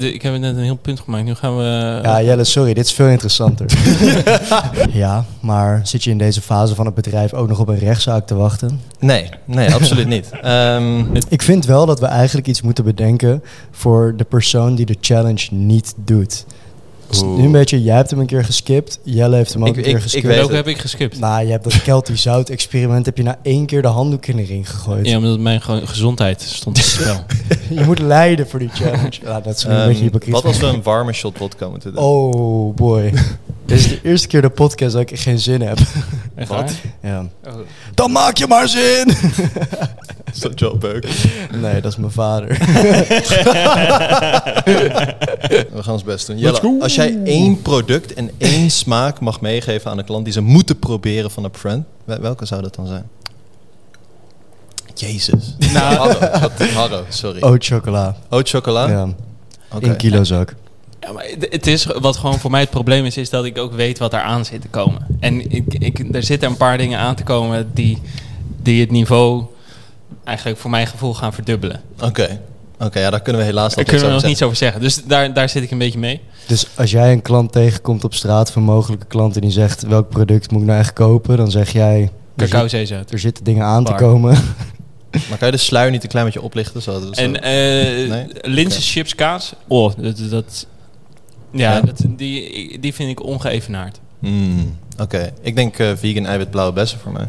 want- ik heb net een heel punt gemaakt. Nu gaan we... Ja, Jelle, sorry, dit is veel interessanter. ja, maar zit je in deze fase van het bedrijf ook nog op een rechtszaak te wachten? Nee, nee, absoluut niet. Ehm, Ik vind wel dat we eigenlijk iets moeten bedenken voor de persoon die de challenge niet doet. Dus nu een beetje, jij hebt hem een keer geskipt, Jelle heeft hem ook Ik- een keer ik- ik geskipt. weet Welke het. heb ik geskipt? Nou, je hebt dat Kelty Zout experiment, heb je na één keer de handdoek in de ring gegooid. Ja, omdat mijn gewoon gezondheid stond op het spel. Je moet lijden voor die challenge. Ja, dat is een ehm, beetje hypocriet. wat als we een warme shot vodka moeten doen? Oh boy. Dit is de eerste keer de podcast dat ik geen zin heb. Echt Wat? Ja. Oh. Dan maak je maar zin! Is dat Joe Beuk? Nee, dat is mijn vader. We gaan ons best doen. Jelle, als jij één product en één smaak mag meegeven aan de klant die ze moeten proberen van Upfront, wel- welke zou dat dan zijn? Jezus. Nou, Harro, wat- Harro, sorry. Oat chocola. Oat chocola? Ja, Oké. in kilo zak. Ja, maar het- het is wat gewoon voor mij het probleem is, is dat ik ook weet wat er aan zit te komen. En ik, ik, er zitten een paar dingen aan te komen die, die het niveau eigenlijk voor mijn gevoel gaan verdubbelen. Oké. Oké, ja, daar kunnen we helaas Daar kunnen we nog niets over zeggen. Dus daar, daar zit ik een beetje mee. Dus als jij een klant tegenkomt op straat van een mogelijke klant en die zegt welk product moet ik nou echt kopen, dan zeg jij er, Cacao zeezout. er zitten dingen aan Bar. te komen. Maar kan je de sluier niet een klein beetje oplichten? Zo, zo- En eh Nee? linzen, Oké. chips, kaas. Oh, dat, dat, ja, Ja? Dat, die, die vind ik ongeëvenaard. Hmm, Oké, ik denk eh, vegan eiwit blauwe bessen voor mij.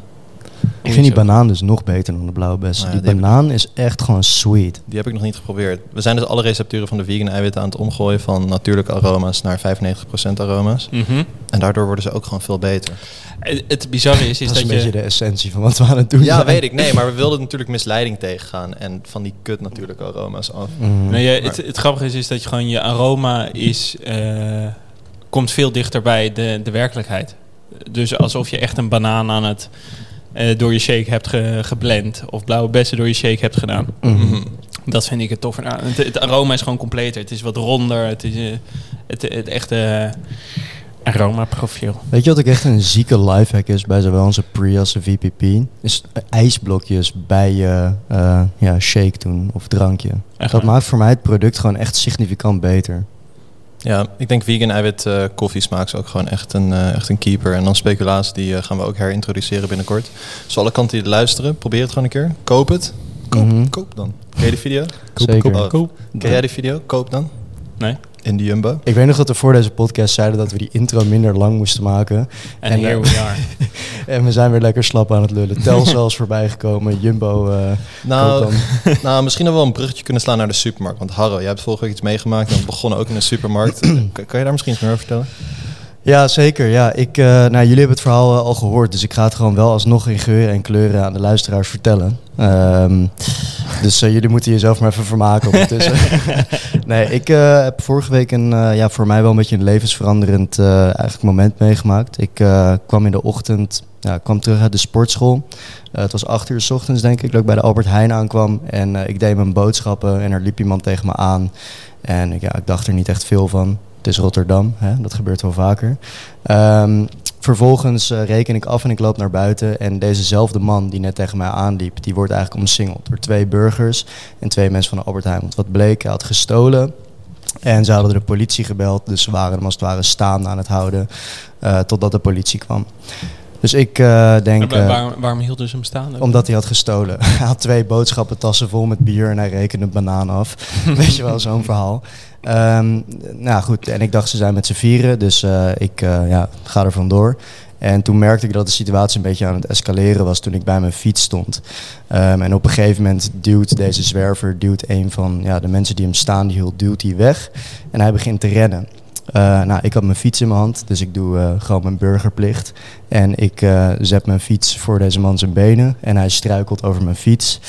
Ik vind die banaan dus nog beter dan de blauwe bessen. Nou ja, die banaan is echt gewoon sweet. Die heb ik nog niet geprobeerd. We zijn dus alle recepturen van de vegan eiwitten aan het omgooien van natuurlijke aroma's naar 95% aroma's. Mhm. En daardoor worden ze ook gewoon veel beter. Het, het bizarre is, is dat dat, is een je... beetje de essentie van wat we aan het doen Ja, zijn. weet ik. Nee, maar we wilden natuurlijk misleiding tegengaan en van die kut natuurlijke aroma's af. Mhm. Nee, het, het grappige is, is dat je gewoon je aroma is, eh, komt veel dichter bij de, de werkelijkheid. Dus alsof je echt een banaan aan het eh, door je shake hebt ge- geblend of blauwe bessen door je shake hebt gedaan. Mhm. Mhm. Dat vind ik het tof. Nou, het, het aroma is gewoon completer. Het is wat ronder. Het is eh, het, het echte aroma profiel. Weet je wat ook echt een zieke lifehack is bij zowel onze pre als de VPP? Is eh, ijsblokjes bij je eh, ja, shake doen of drankje. Echt dat maakt voor mij het product gewoon echt significant beter. Ja, ik denk vegan eiwit eh koffie smaakt ook gewoon echt een, eh, echt een keeper. En dan speculatie, die eh, gaan we ook herintroduceren binnenkort. Dus alle kanten die luisteren, probeer het gewoon een keer. Koop het. Koop, Mhm. koop dan. Ken je die video? Zeker. koop. Ken jij die video? Koop dan. Nee? In de Jumbo. Ik weet nog dat we voor deze podcast zeiden dat we die intro minder lang moesten maken. En, En, here eh, we are. En we zijn weer lekker slap aan het lullen. Telcel is voorbij gekomen. Jumbo eh Nou, nou, misschien hebben we wel een bruggetje kunnen slaan naar de supermarkt. Want Harro, jij hebt vorige week iets meegemaakt en we begonnen ook in een supermarkt. kan, kan je daar misschien iets meer over vertellen? Ja, zeker. Ja, ik, eh, nou, jullie hebben het verhaal eh, al gehoord, dus ik ga het gewoon wel alsnog in geuren en kleuren aan de luisteraars vertellen. Ehm, dus eh, jullie moeten jezelf maar even vermaken ondertussen. nee, ik heb vorige week een, ja, voor mij wel een beetje een levensveranderend eigenlijk moment meegemaakt. Ik kwam in de ochtend, ja, kwam terug uit de sportschool. Het was acht uur s ochtends denk ik, dat ik bij de Albert Heijn aankwam. En ik deed mijn boodschappen en er liep iemand tegen me aan. En ja, ik dacht er niet echt veel van. Het is Rotterdam, hè? dat gebeurt wel vaker. Ehm, vervolgens eh, reken ik af en ik loop naar buiten. En dezezelfde man die net tegen mij aanliep, die wordt eigenlijk omsingeld door twee burgers en twee mensen van de Albert Heijn. Want wat bleek, hij had gestolen. En ze hadden de politie gebeld, dus ze waren hem als het ware staande aan het houden eh, totdat de politie kwam. Dus ik eh, denk... Maar eh, waar- waarom hielden ze hem staan? omdat hij had gestolen. Hij had twee boodschappentassen vol met bier en hij rekende een banaan af. Weet je wel, zo'n verhaal. Ehm, nou goed, en ik dacht ze zijn met z'n vieren, dus eh, ik eh, ja, ga er vandoor. En toen merkte ik dat de situatie een beetje aan het escaleren was toen ik bij mijn fiets stond. Ehm, en op een gegeven moment duwt deze zwerver, duwt een van ja, de mensen die hem staan hield, duwt hij weg. En hij begint te rennen. Eh, nou, ik had mijn fiets in mijn hand, dus ik doe eh, gewoon mijn burgerplicht. En ik eh, zet mijn fiets voor deze man zijn benen en hij struikelt over mijn fiets.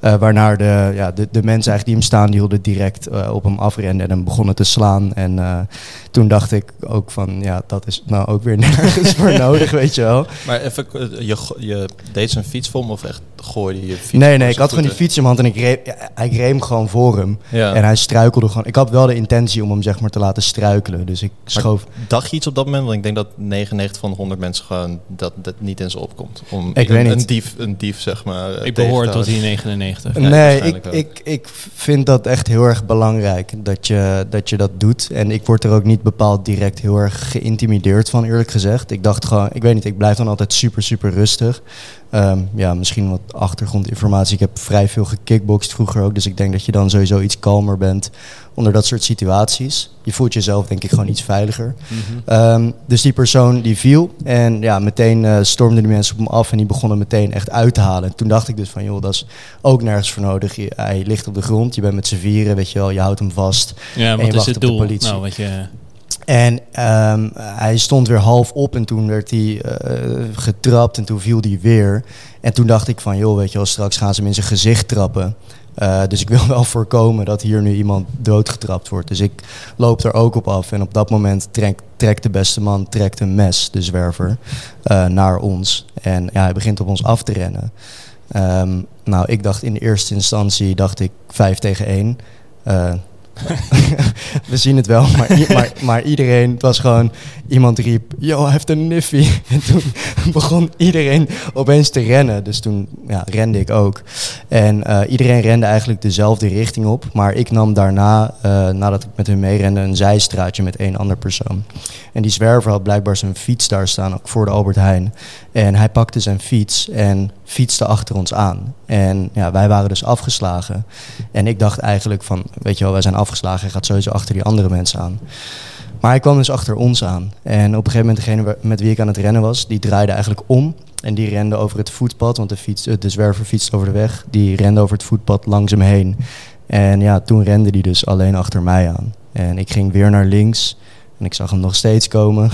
Waarna de, ja, de, de mensen eigenlijk die hem staan, die hielden direct op hem afrenden en hem begonnen te slaan. En toen dacht ik ook van, ja, dat is nou ook weer nergens voor nodig, weet je wel. Maar even, je, je deed zijn fiets vol hem of echt gooide je fiets Nee, nee, ik had gewoon die fiets in mijn hand en ik reed, ja, reed hem gewoon voor hem. Ja. En hij struikelde gewoon. Ik had wel de intentie om hem zeg maar te laten struikelen. Dus ik schoof. Dacht je iets op dat moment? Want ik denk dat 99 van de 100 mensen gewoon dat dat niet in ze opkomt. Om Ik een, weet niet. een dief, een dief zeg maar. Ik behoor tot die 99. Ja, nee, ik, ook. ik, ik vind dat echt heel erg belangrijk dat je, dat je dat doet. En ik word er ook niet bepaald direct heel erg geïntimideerd van, eerlijk gezegd. Ik dacht gewoon, ik weet niet, ik blijf dan altijd super, super rustig. Ehm, ja, misschien wat achtergrondinformatie. Ik heb vrij veel gekickboxd vroeger ook. Dus ik denk dat je dan sowieso iets kalmer bent onder dat soort situaties. Je voelt jezelf denk ik gewoon iets veiliger. Mhm. Ehm, dus die persoon die viel en ja, meteen eh, stormden die mensen op hem af en die begonnen meteen echt uit te halen. En toen dacht ik dus van joh, dat is ook nergens voor nodig. Je, hij ligt op de grond, je bent met z'n vieren, weet je wel, je houdt hem vast. Ja, je wat is wacht het op de doel? politie. Nou, wat je... En ehm, hij stond weer half op en toen werd hij eh, getrapt en toen viel hij weer. En toen dacht ik van joh, weet je wel, straks gaan ze hem in zijn gezicht trappen. Eh, dus ik wil wel voorkomen dat hier nu iemand doodgetrapt wordt. Dus ik loop er ook op af. En op dat moment trekt, de beste man trekt een mes, de zwerver, eh, naar ons. En ja, hij begint op ons af te rennen. Ehm, nou, ik dacht in eerste instantie, dacht ik 5 tegen 1. we zien het wel, maar, maar, maar iedereen, het was gewoon, iemand riep, yo, hij heeft een niffy. En toen begon iedereen opeens te rennen. Dus toen ja, rende ik ook. En eh, iedereen rende eigenlijk dezelfde richting op. Maar ik nam daarna, eh, nadat ik met hun meerende, een zijstraatje met één ander persoon. En die zwerver had blijkbaar zijn fiets daar staan, ook voor de Albert Heijn. En hij pakte zijn fiets en fietste achter ons aan. En ja, wij waren dus afgeslagen. En ik dacht eigenlijk van, weet je wel, wij zijn afgeslagen. Hij gaat sowieso achter die andere mensen aan. Maar hij kwam dus achter ons aan. En op een gegeven moment degene met wie ik aan het rennen was, die draaide eigenlijk om. En die rende over het voetpad, want de, fiets, eh, de zwerver fietste over de weg. Die rende over het voetpad langs hem heen. En ja, toen rende die dus alleen achter mij aan. En ik ging weer naar links. En ik zag hem nog steeds komen.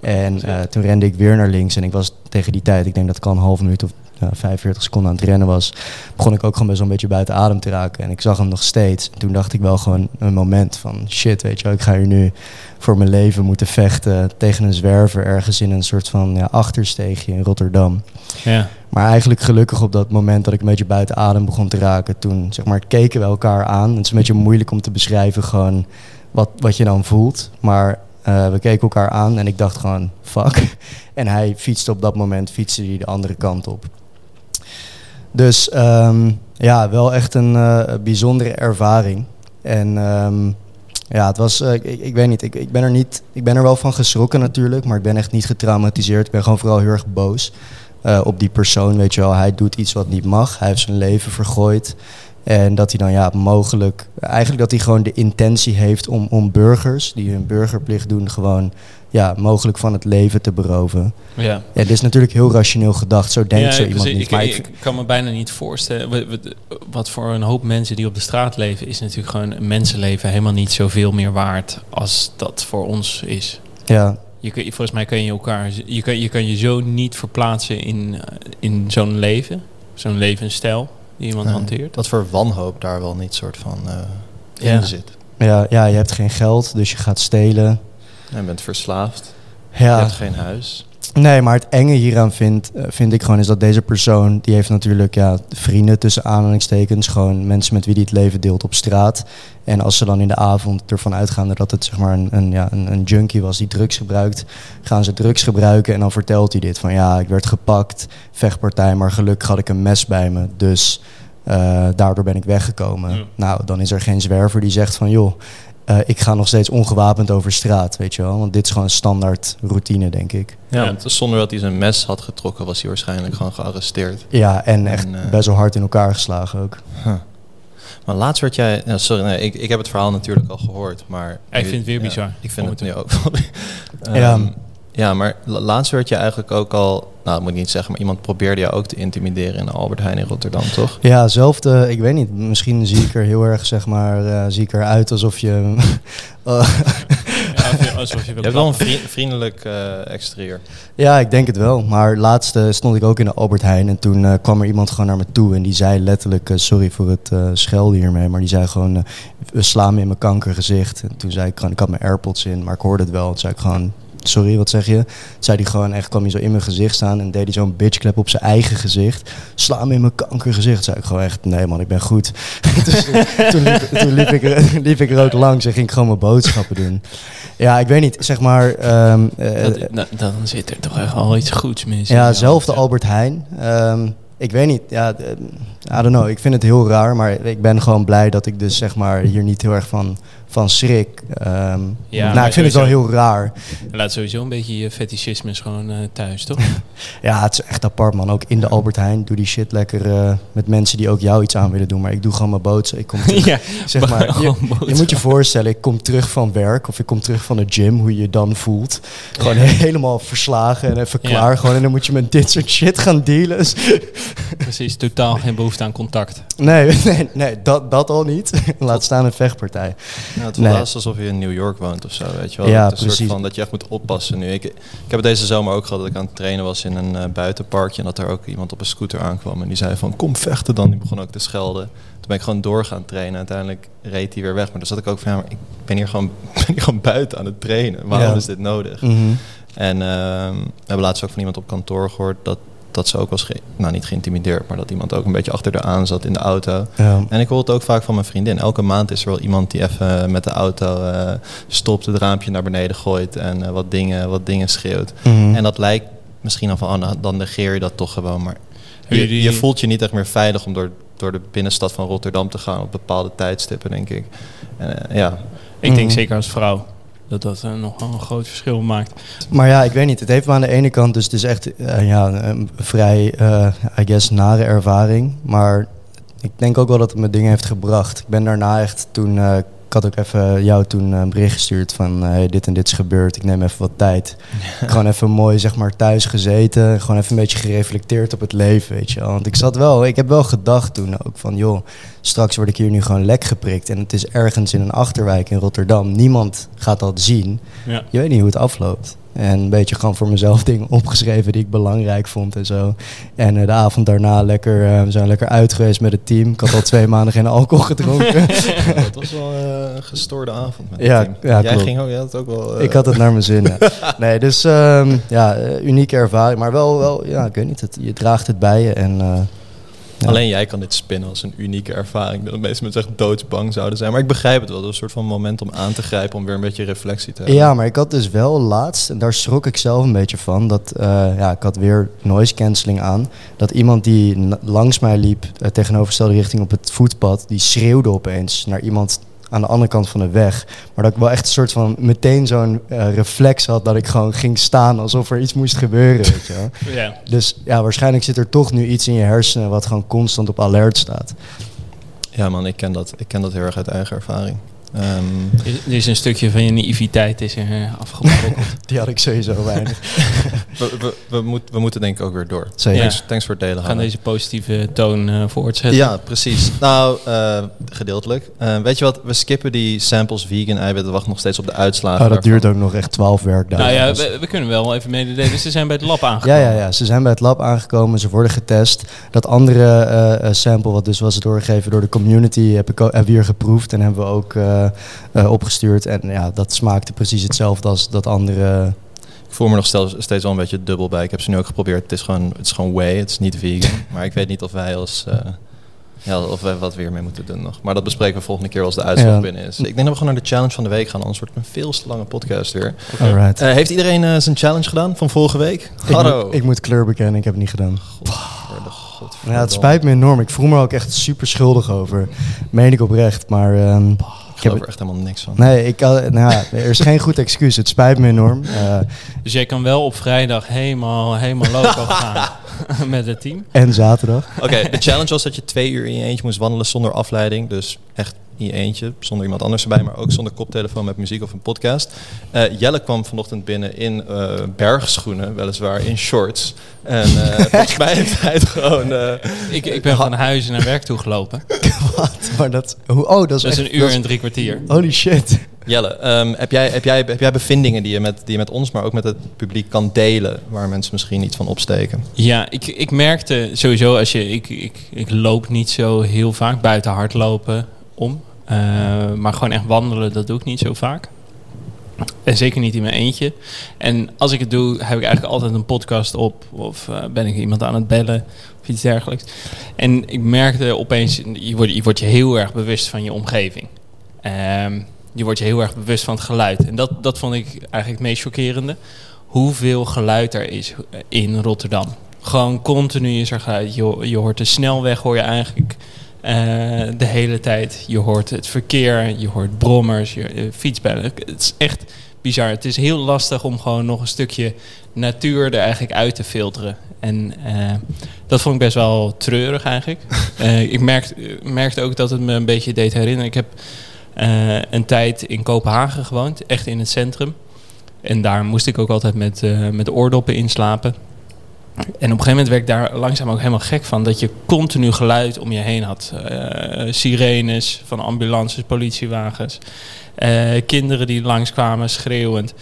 En eh, toen rende ik weer naar links. En ik was tegen die tijd, ik denk dat ik al een half minuut of ja, 45 seconden aan het rennen was. Begon ik ook gewoon best wel een beetje buiten adem te raken. En ik zag hem nog steeds. En toen dacht ik wel gewoon een moment van shit, weet je wel. Ik ga hier nu voor mijn leven moeten vechten tegen een zwerver ergens in een soort van ja, achtersteegje in Rotterdam. Ja. Maar eigenlijk gelukkig op dat moment dat ik een beetje buiten adem begon te raken. Toen zeg maar, keken we elkaar aan. Het is een beetje moeilijk om te beschrijven gewoon wat, wat je dan voelt. Maar eh, we keken elkaar aan en ik dacht gewoon fuck. En hij fietste op dat moment fietste hij de andere kant op. Dus ehm, ja, wel echt een eh, bijzondere ervaring. En ehm, ja, het was, eh, ik, ik weet niet, ik, ik, ben er niet, ik ben er wel van geschrokken natuurlijk, maar ik ben echt niet getraumatiseerd. Ik ben gewoon vooral heel erg boos eh, op die persoon, weet je wel. Hij doet iets wat niet mag, hij heeft zijn leven vergooid. En dat hij dan ja, mogelijk, eigenlijk dat hij gewoon de intentie heeft om, om burgers die hun burgerplicht doen, gewoon ja, mogelijk van het leven te beroven. Ja. Ja, dit is natuurlijk heel rationeel gedacht, zo denkt zo iemand niet. Ik, Maar ik, ik, kan me bijna niet voorstellen. Wat voor een hoop mensen die op de straat leven, is natuurlijk gewoon een mensenleven helemaal niet zoveel meer waard als dat voor ons is. ja, Je kun, volgens mij kan je elkaar, je kan, je kan je zo niet verplaatsen in, eh, in zo'n leven, zo'n levensstijl die iemand Nee. hanteert. Wat voor wanhoop daar wel niet soort van eh, Ja. in zit. ja, ja, je hebt geen geld, dus je gaat stelen. Je bent verslaafd. Je Ja, hebt geen huis. Nee, maar het enge hieraan vind, eh, vind ik gewoon is dat deze persoon, die heeft natuurlijk ja, vrienden tussen aanhalingstekens, gewoon mensen met wie hij het leven deelt op straat. En als ze dan in de avond ervan uitgaan dat het zeg maar een, een, ja, een, een junkie was die drugs gebruikt, gaan ze drugs gebruiken en dan vertelt hij dit van ja, ik werd gepakt, vechtpartij, maar gelukkig had ik een mes bij me, dus eh, daardoor ben ik weggekomen. Ja. Nou, dan is er geen zwerver die zegt van joh, eh, ik ga nog steeds ongewapend over straat, weet je wel. Want dit is gewoon een standaard routine, denk ik. Ja, Ja. want zonder dat hij zijn mes had getrokken, was hij waarschijnlijk gewoon gearresteerd. Ja, en echt En, eh, best wel hard in elkaar geslagen ook. Maar laatst werd jij... Sorry, nee, ik, ik heb het verhaal natuurlijk al gehoord, maar... Ik vind het weer Ja, bizar. ik vind het het nu ook. Ja. Ja, maar la- laatst werd je eigenlijk ook al... Nou, dat moet ik niet zeggen, maar iemand probeerde jou ook te intimideren in de Albert Heijn in Rotterdam, toch? Ja, zelfde, ik weet niet, misschien zie ik er heel erg, zeg maar, eh, zie ik eruit alsof je... Ja, alsof je- alsof je hebt wel een vriendelijk eh, exterieur. ja, ik denk het wel. Maar laatst eh, stond ik ook in de Albert Heijn en toen eh, kwam er iemand gewoon naar me toe en die zei letterlijk, eh, sorry voor het eh, schelden hiermee, maar die zei gewoon, eh, we slaan me in mijn kankergezicht. En toen zei ik gewoon, ik had mijn Airpods in, maar ik hoorde het wel. Toen zei ik gewoon, sorry, wat zeg je? Zei hij gewoon echt, kwam hij zo in mijn gezicht staan en deed hij zo'n bitchklep op zijn eigen gezicht. Sla me in mijn kankergezicht. Zei ik gewoon echt, nee man, ik ben goed. dus, toen, liep, toen liep, ik er, liep ik er ook langs en ging ik gewoon mijn boodschappen doen. Ja, ik weet niet, zeg maar... ehm, eh, Dat- nou, dan zit er toch echt al iets goeds mis. ja, in zelf de jou. Albert Heijn. Ehm, ik weet niet, ja, eh, I don't know. Ik vind het heel raar, maar ik ben gewoon blij dat ik dus zeg maar hier niet heel erg van, van schrik. Ehm, Ja, nou, ik vind het wel heel raar. Laat sowieso een beetje je fetichismes gewoon eh, thuis, toch? Ja, het is echt apart, man. Ook in de Albert Heijn. Doe die shit lekker eh, met mensen die ook jou iets aan willen doen. Maar ik doe gewoon mijn boodschap. Ik kom terug, ja, zeg maar, je, moet je voorstellen, ik kom terug van werk of ik kom terug van de gym, hoe je je dan voelt. Gewoon helemaal verslagen en even klaar. Gewoon, en dan moet je met dit soort shit gaan dealen. Precies, totaal geen behoefte aan contact. Nee, nee, nee dat, dat al niet. Laat staan een vechtpartij. Ja, het Nee. haast alsof je in New York woont of zo, weet je wel. Ja, Het is een soort van dat je echt moet oppassen nu. Ik, ik heb het deze zomer ook gehad dat ik aan het trainen was in een eh, buitenparkje... en dat er ook iemand op een scooter aankwam en die zei van kom vechten dan. Die begon ook te schelden. Toen ben ik gewoon door gaan trainen. Uiteindelijk reed hij weer weg. Maar dan zat ik ook van, ja, maar ik ben hier gewoon, ben hier gewoon buiten aan het trainen. Waarom Ja. is dit nodig? Mhm. En ehm, we hebben laatst ook van iemand op kantoor gehoord dat, dat ze ook was, ge- nou niet geïntimideerd, maar dat iemand ook een beetje achter de aan zat in de auto. Ja. En ik hoor het ook vaak van mijn vriendin. Elke maand is er wel iemand die even met de auto eh, stopt, het raampje naar beneden gooit en eh, wat, dingen, wat dingen schreeuwt. Mhm. En dat lijkt misschien al van, oh, nou, dan negeer je dat toch gewoon. Maar je, je voelt je niet echt meer veilig om door, door de binnenstad van Rotterdam te gaan op bepaalde tijdstippen, denk ik. En, eh, ja, Ik denk Mhm. zeker als vrouw dat dat eh, nog wel een groot verschil maakt. Maar ja, ik weet niet. Het heeft me aan de ene kant dus het is echt eh, ja, een vrij, eh I guess, nare ervaring. Maar ik denk ook wel dat het me dingen heeft gebracht. Ik ben daarna echt toen... eh, ik had ook even jou toen een bericht gestuurd van... eh, hey, dit en dit is gebeurd, ik neem even wat tijd. Gewoon even mooi zeg maar thuis gezeten. Gewoon even een beetje gereflecteerd op het leven, weet je wel. Want ik zat wel... Ik heb wel gedacht toen ook van... joh, straks word ik hier nu gewoon lek geprikt. En het is ergens in een achterwijk in Rotterdam. Niemand gaat dat zien Ja. je weet niet hoe het afloopt. En een beetje gewoon voor mezelf dingen opgeschreven die ik belangrijk vond en zo. En eh, de avond daarna lekker, eh, we zijn lekker uit geweest met het team. Ik had al twee maanden geen alcohol gedronken. dat was wel eh, een gestoorde avond met het Ja, team. ja, Jij klopt. ging ook, jij had het ook wel... ik had het naar mijn zin. ja. Nee, dus ehm, ja, unieke ervaring. Maar wel, wel, ja, ik weet niet, het, je draagt het bij je. En, ja. Alleen jij kan dit spinnen als een unieke ervaring. Dat de meeste mensen echt doodsbang zouden zijn. Maar ik begrijp het wel. Dat is een soort van moment om aan te grijpen. Om weer een beetje reflectie te hebben. Ja, maar ik had dus wel laatst, en daar schrok ik zelf een beetje van, dat eh, ja, ik had weer noise cancelling aan. Dat iemand die langs mij liep, eh, tegenovergestelde richting op het voetpad, die schreeuwde opeens naar iemand aan de andere kant van de weg. Maar dat ik wel echt een soort van meteen zo'n eh, reflex had dat ik gewoon ging staan alsof er iets moest gebeuren. Weet je wel. Ja. Dus ja, waarschijnlijk zit er toch nu iets in je hersenen wat gewoon constant op alert staat. Ja man, ik ken dat. Ik ken dat heel erg uit eigen ervaring. Ehm, Er is een stukje van je naïviteit is er eh, afgebrokkeld. Die had ik sowieso weinig. we, we, we, moet, we moeten denk ik ook weer door. Zeker. Thanks, thanks voor het delen. We gaan deze positieve toon eh, voortzetten. Ja, precies. Nou, eh, gedeeltelijk. Weet je wat? We skippen die samples vegan eiwitten. We wachten nog steeds op de uitslagen. Oh, dat daarvan. duurt ook nog echt twaalf werkdagen. Nou ja, we, we kunnen wel even mededelen. Ze zijn bij het lab Ja, aangekomen. ja, ja, ze zijn bij het lab aangekomen, ze worden getest. Dat andere sample, wat dus was doorgegeven door de community, heb ik ook, hebben we hier geproefd en hebben we ook opgestuurd. En ja, dat smaakte precies hetzelfde als dat andere. Ik voel me nog steeds, steeds wel een beetje dubbel bij. Ik heb ze nu ook geprobeerd. Het is gewoon, het is gewoon whey. Het is niet vegan. maar ik weet niet of wij als... eh, ja, of wij wat weer mee moeten doen nog. Maar dat bespreken we volgende keer als de uitslag Ja. binnen is. Ik denk dat we gewoon naar de challenge van de week gaan. Anders wordt het een veel te lange podcast weer. Eh, heeft iedereen eh, zijn challenge gedaan van vorige week? ik, Hallo. moet, ik moet kleur bekennen, ik heb het niet gedaan. Godverde, godverdomme. Ja, het spijt me enorm. Ik voel me ook echt super schuldig over. Meen ik oprecht, maar... ehm, Ik geloof er echt helemaal niks van. nee, ik, nou ja, er is geen goed excuus. Het spijt me enorm. Eh, Dus jij kan wel op vrijdag helemaal, helemaal loco gaan met het team. en zaterdag. Oké, de challenge was dat je twee uur in je eentje moest wandelen zonder afleiding. Dus echt in je eentje, zonder iemand anders erbij, maar ook zonder koptelefoon met muziek of een podcast. Eh, Jelle kwam vanochtend binnen in eh, bergschoenen, weliswaar in shorts. En eh, volgens mij heeft hij het gewoon... eh, Ik, ik ben van huis naar werk toe gelopen. Wat? Maar dat... Hoe, oh, dat is Dat is echt- een uur en drie kwartier. Holy shit. Jelle, ehm, heb, jij, heb, jij, heb jij bevindingen die je, met, die je met ons, maar ook met het publiek kan delen, waar mensen misschien iets van opsteken? Ja, ik, ik merkte sowieso als je. Ik, ik, ik loop niet zo heel vaak buiten hardlopen om. Eh, maar gewoon echt wandelen, dat doe ik niet zo vaak. En zeker niet in mijn eentje. En als ik het doe, heb ik eigenlijk altijd een podcast op. Of eh, ben ik iemand aan het bellen of iets dergelijks. En ik merkte opeens, je wordt je, je heel erg bewust van je omgeving. Ehm, je wordt je heel erg bewust van het geluid. En dat, dat vond ik eigenlijk het meest chockerende. Hoeveel geluid er is in Rotterdam. Gewoon continu is er geluid. Je, je hoort de snelweg, hoor je eigenlijk eh, de hele tijd. Je hoort het verkeer, je hoort brommers, je uh, fietsbellen. Het is echt bizar. Het is heel lastig om gewoon nog een stukje natuur er eigenlijk uit te filteren. En uh, dat vond ik best wel treurig eigenlijk. ik merkte, merkte ook dat het me een beetje deed herinneren. Ik heb een tijd in Kopenhagen gewoond, echt in het centrum. En daar moest ik ook altijd met, met oordoppen inslapen. En op een gegeven moment werd ik daar langzaam ook helemaal gek van. Dat je continu geluid om je heen had. Uh, sirenes van ambulances, politiewagens. Uh, kinderen die langskwamen schreeuwend.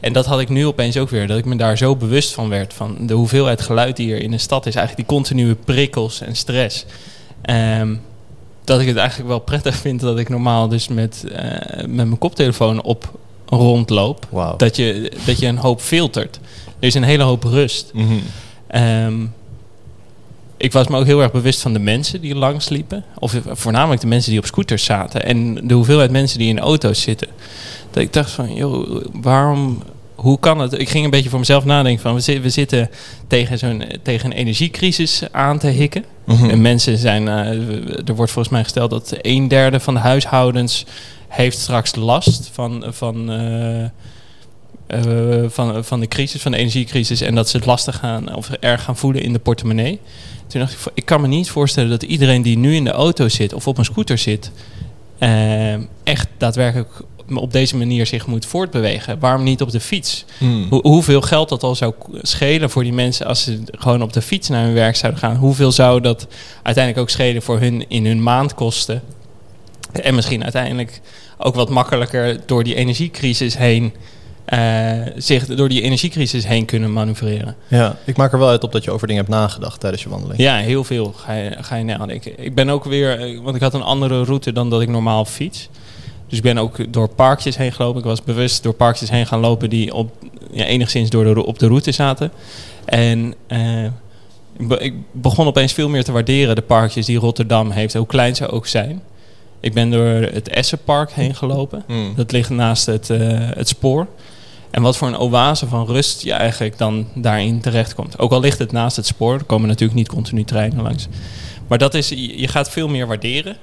En dat had ik nu opeens ook weer. Dat ik me daar zo bewust van werd. Van de hoeveelheid geluid die er in een stad is. Eigenlijk die continue prikkels en stress. Um, dat ik het eigenlijk wel prettig vind dat ik normaal dus met, uh, met mijn koptelefoon op rondloop. Wow. Dat, je, dat je een hoop filtert. Er is een hele hoop rust. Mm -hmm. Um, ik was me ook heel erg bewust van de mensen die langs liepen. Of voornamelijk de mensen die op scooters zaten. En de hoeveelheid mensen die in auto's zitten. Dat ik dacht van, joh, waarom... Hoe kan het? Ik ging een beetje voor mezelf nadenken van... we, zitten tegen, zo'n, tegen een energiecrisis aan te hikken. Mhm. Mm -hmm. En mensen zijn... Uh, er wordt volgens mij gesteld dat een derde van de huishoudens... heeft straks last van... van uh, uh, van, van de crisis, van de energiecrisis. En dat ze het lastig gaan of erg gaan voelen in de portemonnee. Toen dacht ik, ik kan me niet voorstellen dat iedereen die nu in de auto zit of op een scooter zit, uh, echt daadwerkelijk op deze manier zich moet voortbewegen. Waarom niet op de fiets? Hmm. Hoe, hoeveel geld dat al zou schelen voor die mensen als ze gewoon op de fiets naar hun werk zouden gaan? Hoeveel zou dat uiteindelijk ook schelen voor hun in hun maandkosten? En misschien uiteindelijk ook wat makkelijker door die energiecrisis heen uh, zich door die energiecrisis heen kunnen manoeuvreren. Ja, ik maak er wel uit op dat je over dingen hebt nagedacht tijdens je wandeling. Ja, heel veel ga je, ga je nadenken. Ik ben ook weer, want ik had een andere route dan dat ik normaal fiets. Dus ik ben ook door parkjes heen gelopen. Ik was bewust door parkjes heen gaan lopen die op, ja, enigszins door de, op de route zaten. En uh, ik, be, ik begon opeens veel meer te waarderen de parkjes die Rotterdam heeft, hoe klein ze ook zijn. Ik ben door het Essenpark heen gelopen. Mm. Dat ligt naast het, uh, het spoor. En wat voor een oase van rust je eigenlijk dan daarin terechtkomt. Ook al ligt het naast het spoor, er komen natuurlijk niet continu treinen langs. Maar dat is, je gaat veel meer waarderen.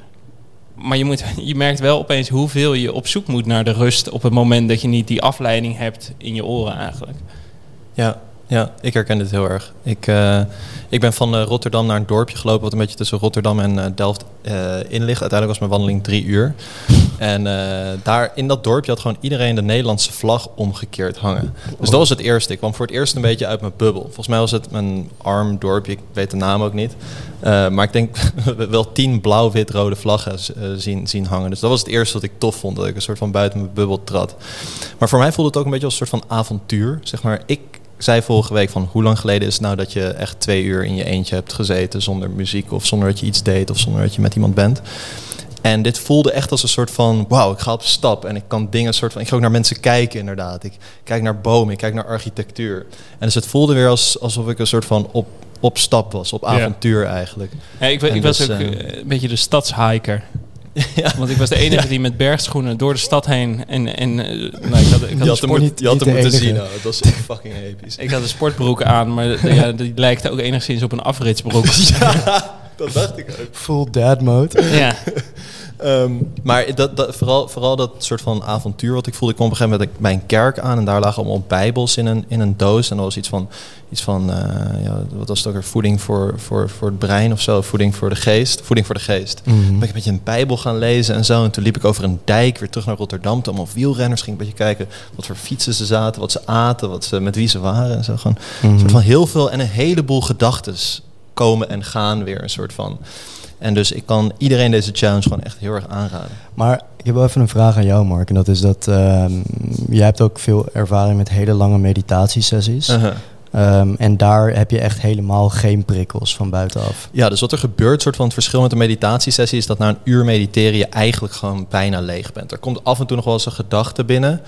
Maar je, moet, je merkt wel opeens hoeveel je op zoek moet naar de rust op het moment dat je niet die afleiding hebt in je oren eigenlijk. Ja, ja ik herken dit heel erg. Ik, uh, ik ben van uh, Rotterdam naar een dorpje gelopen wat een beetje tussen Rotterdam en uh, Delft in ligt. Uiteindelijk was mijn wandeling drie uur. En daar in dat dorpje had gewoon iedereen de Nederlandse vlag omgekeerd hangen. Dus dat was het eerste. Ik kwam voor het eerst een beetje uit mijn bubbel. Volgens mij was het een arm dorpje, ik weet de naam ook niet. maar ik denk wel tien blauw-wit-rode vlaggen zien, zien hangen. Dus dat was het eerste wat ik tof vond, dat ik een soort van buiten mijn bubbel trad. Maar voor mij voelde het ook een beetje als een soort van avontuur. Zeg maar, ik zei vorige week van hoe lang geleden is het nou dat je echt twee uur in je eentje hebt gezeten zonder muziek of zonder dat je iets deed of zonder dat je met iemand bent. En dit voelde echt als een soort van, wauw, ik ga op stap en ik kan dingen soort van, ik ga ook naar mensen kijken inderdaad. Ik kijk naar bomen, ik kijk naar architectuur. En dus het voelde weer als, alsof ik een soort van op, op stap was, op avontuur ja. eigenlijk. Ja, ik, ik was dus, ook uh, een beetje de stadshiker. Ja. Want ik was de enige ja. die met bergschoenen door de stad heen. En, en nou, ik had, ik had je had hem, niet, je had hem moeten zien. Nou. Het was fucking episch. Ik had een sportbroek aan, maar ja, die lijkt ook enigszins op een afritsbroek. ja, dat dacht ik ook. Full dad mode. Ja. Um, maar dat, dat, vooral, vooral dat soort van avontuur wat ik voelde. Ik kwam op een gegeven moment bij een kerk aan en daar lagen allemaal bijbels in een, in een doos. En dat was iets van, iets van uh, ja, wat was het ook weer, voeding voor, voor, voor het brein of zo, voeding voor de geest. Voeding voor de geest. Mhm. Mm -hmm. Ben ik een beetje een bijbel gaan lezen en zo. En toen liep ik over een dijk weer terug naar Rotterdam. Toen allemaal wielrenners ging ik een beetje kijken wat voor fietsen ze zaten, wat ze aten, wat ze, met wie ze waren en zo. Gewoon Mhm. een soort van heel veel en een heleboel gedachtes komen en gaan weer een soort van. En dus ik kan iedereen deze challenge gewoon echt heel erg aanraden. Maar ik heb wel even een vraag aan jou, Mark. En dat is dat uh, jij hebt ook veel ervaring met hele lange meditatiesessies. Uh -huh. Um, en daar heb je echt helemaal geen prikkels van buitenaf. Ja, dus wat er gebeurt, soort van het verschil met een meditatiesessie, is dat na een uur mediteren je eigenlijk gewoon bijna leeg bent. Er komt af en toe nog wel eens een gedachte binnen.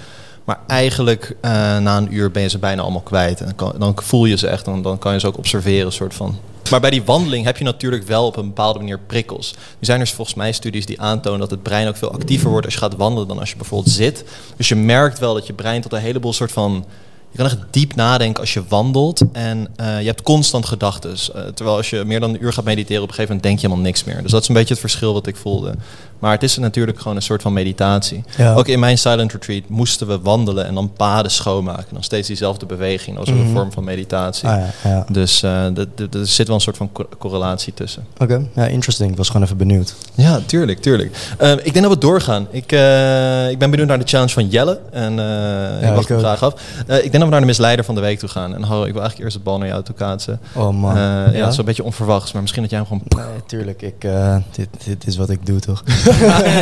Maar eigenlijk eh, na een uur ben je ze bijna allemaal kwijt. En dan, dan voel je ze echt en dan kan je ze ook observeren, soort van. Maar bij die wandeling heb je natuurlijk wel op een bepaalde manier prikkels. Nu zijn er volgens mij studies die aantonen dat het brein ook veel actiever wordt als je gaat wandelen dan als je bijvoorbeeld zit. Dus je merkt wel dat je brein tot een heleboel soort van je kan echt diep nadenken als je wandelt en eh, je hebt constant gedachten. terwijl als je meer dan een uur gaat mediteren, op een gegeven moment denk je helemaal niks meer. Dus dat is een beetje het verschil wat ik voelde. Maar het is natuurlijk gewoon een soort van meditatie. Ja. Ook in mijn silent retreat moesten we wandelen en dan paden schoonmaken. Dan steeds diezelfde beweging. Was ook Mhm. een vorm van meditatie. Ah, ja, ja. Dus eh, er zit wel een soort van co- correlatie tussen. Oké, ja, interesting. Ik was gewoon even benieuwd. Ja, tuurlijk, tuurlijk. Eh, ik denk dat we doorgaan. Ik, eh, ik ben benieuwd naar de challenge van Jelle. En eh, ik wacht ik hem graag af. Eh, ik denk dat we naar de misleider van de week toe gaan. En Harro, ik wil eigenlijk eerst het bal naar jou toe kaatsen. Oh man. Eh, ja, Ja? dat is een beetje onverwachts. Maar misschien dat jij hem gewoon... Nee, tuurlijk. Ik, eh, dit, dit is wat ik doe, toch?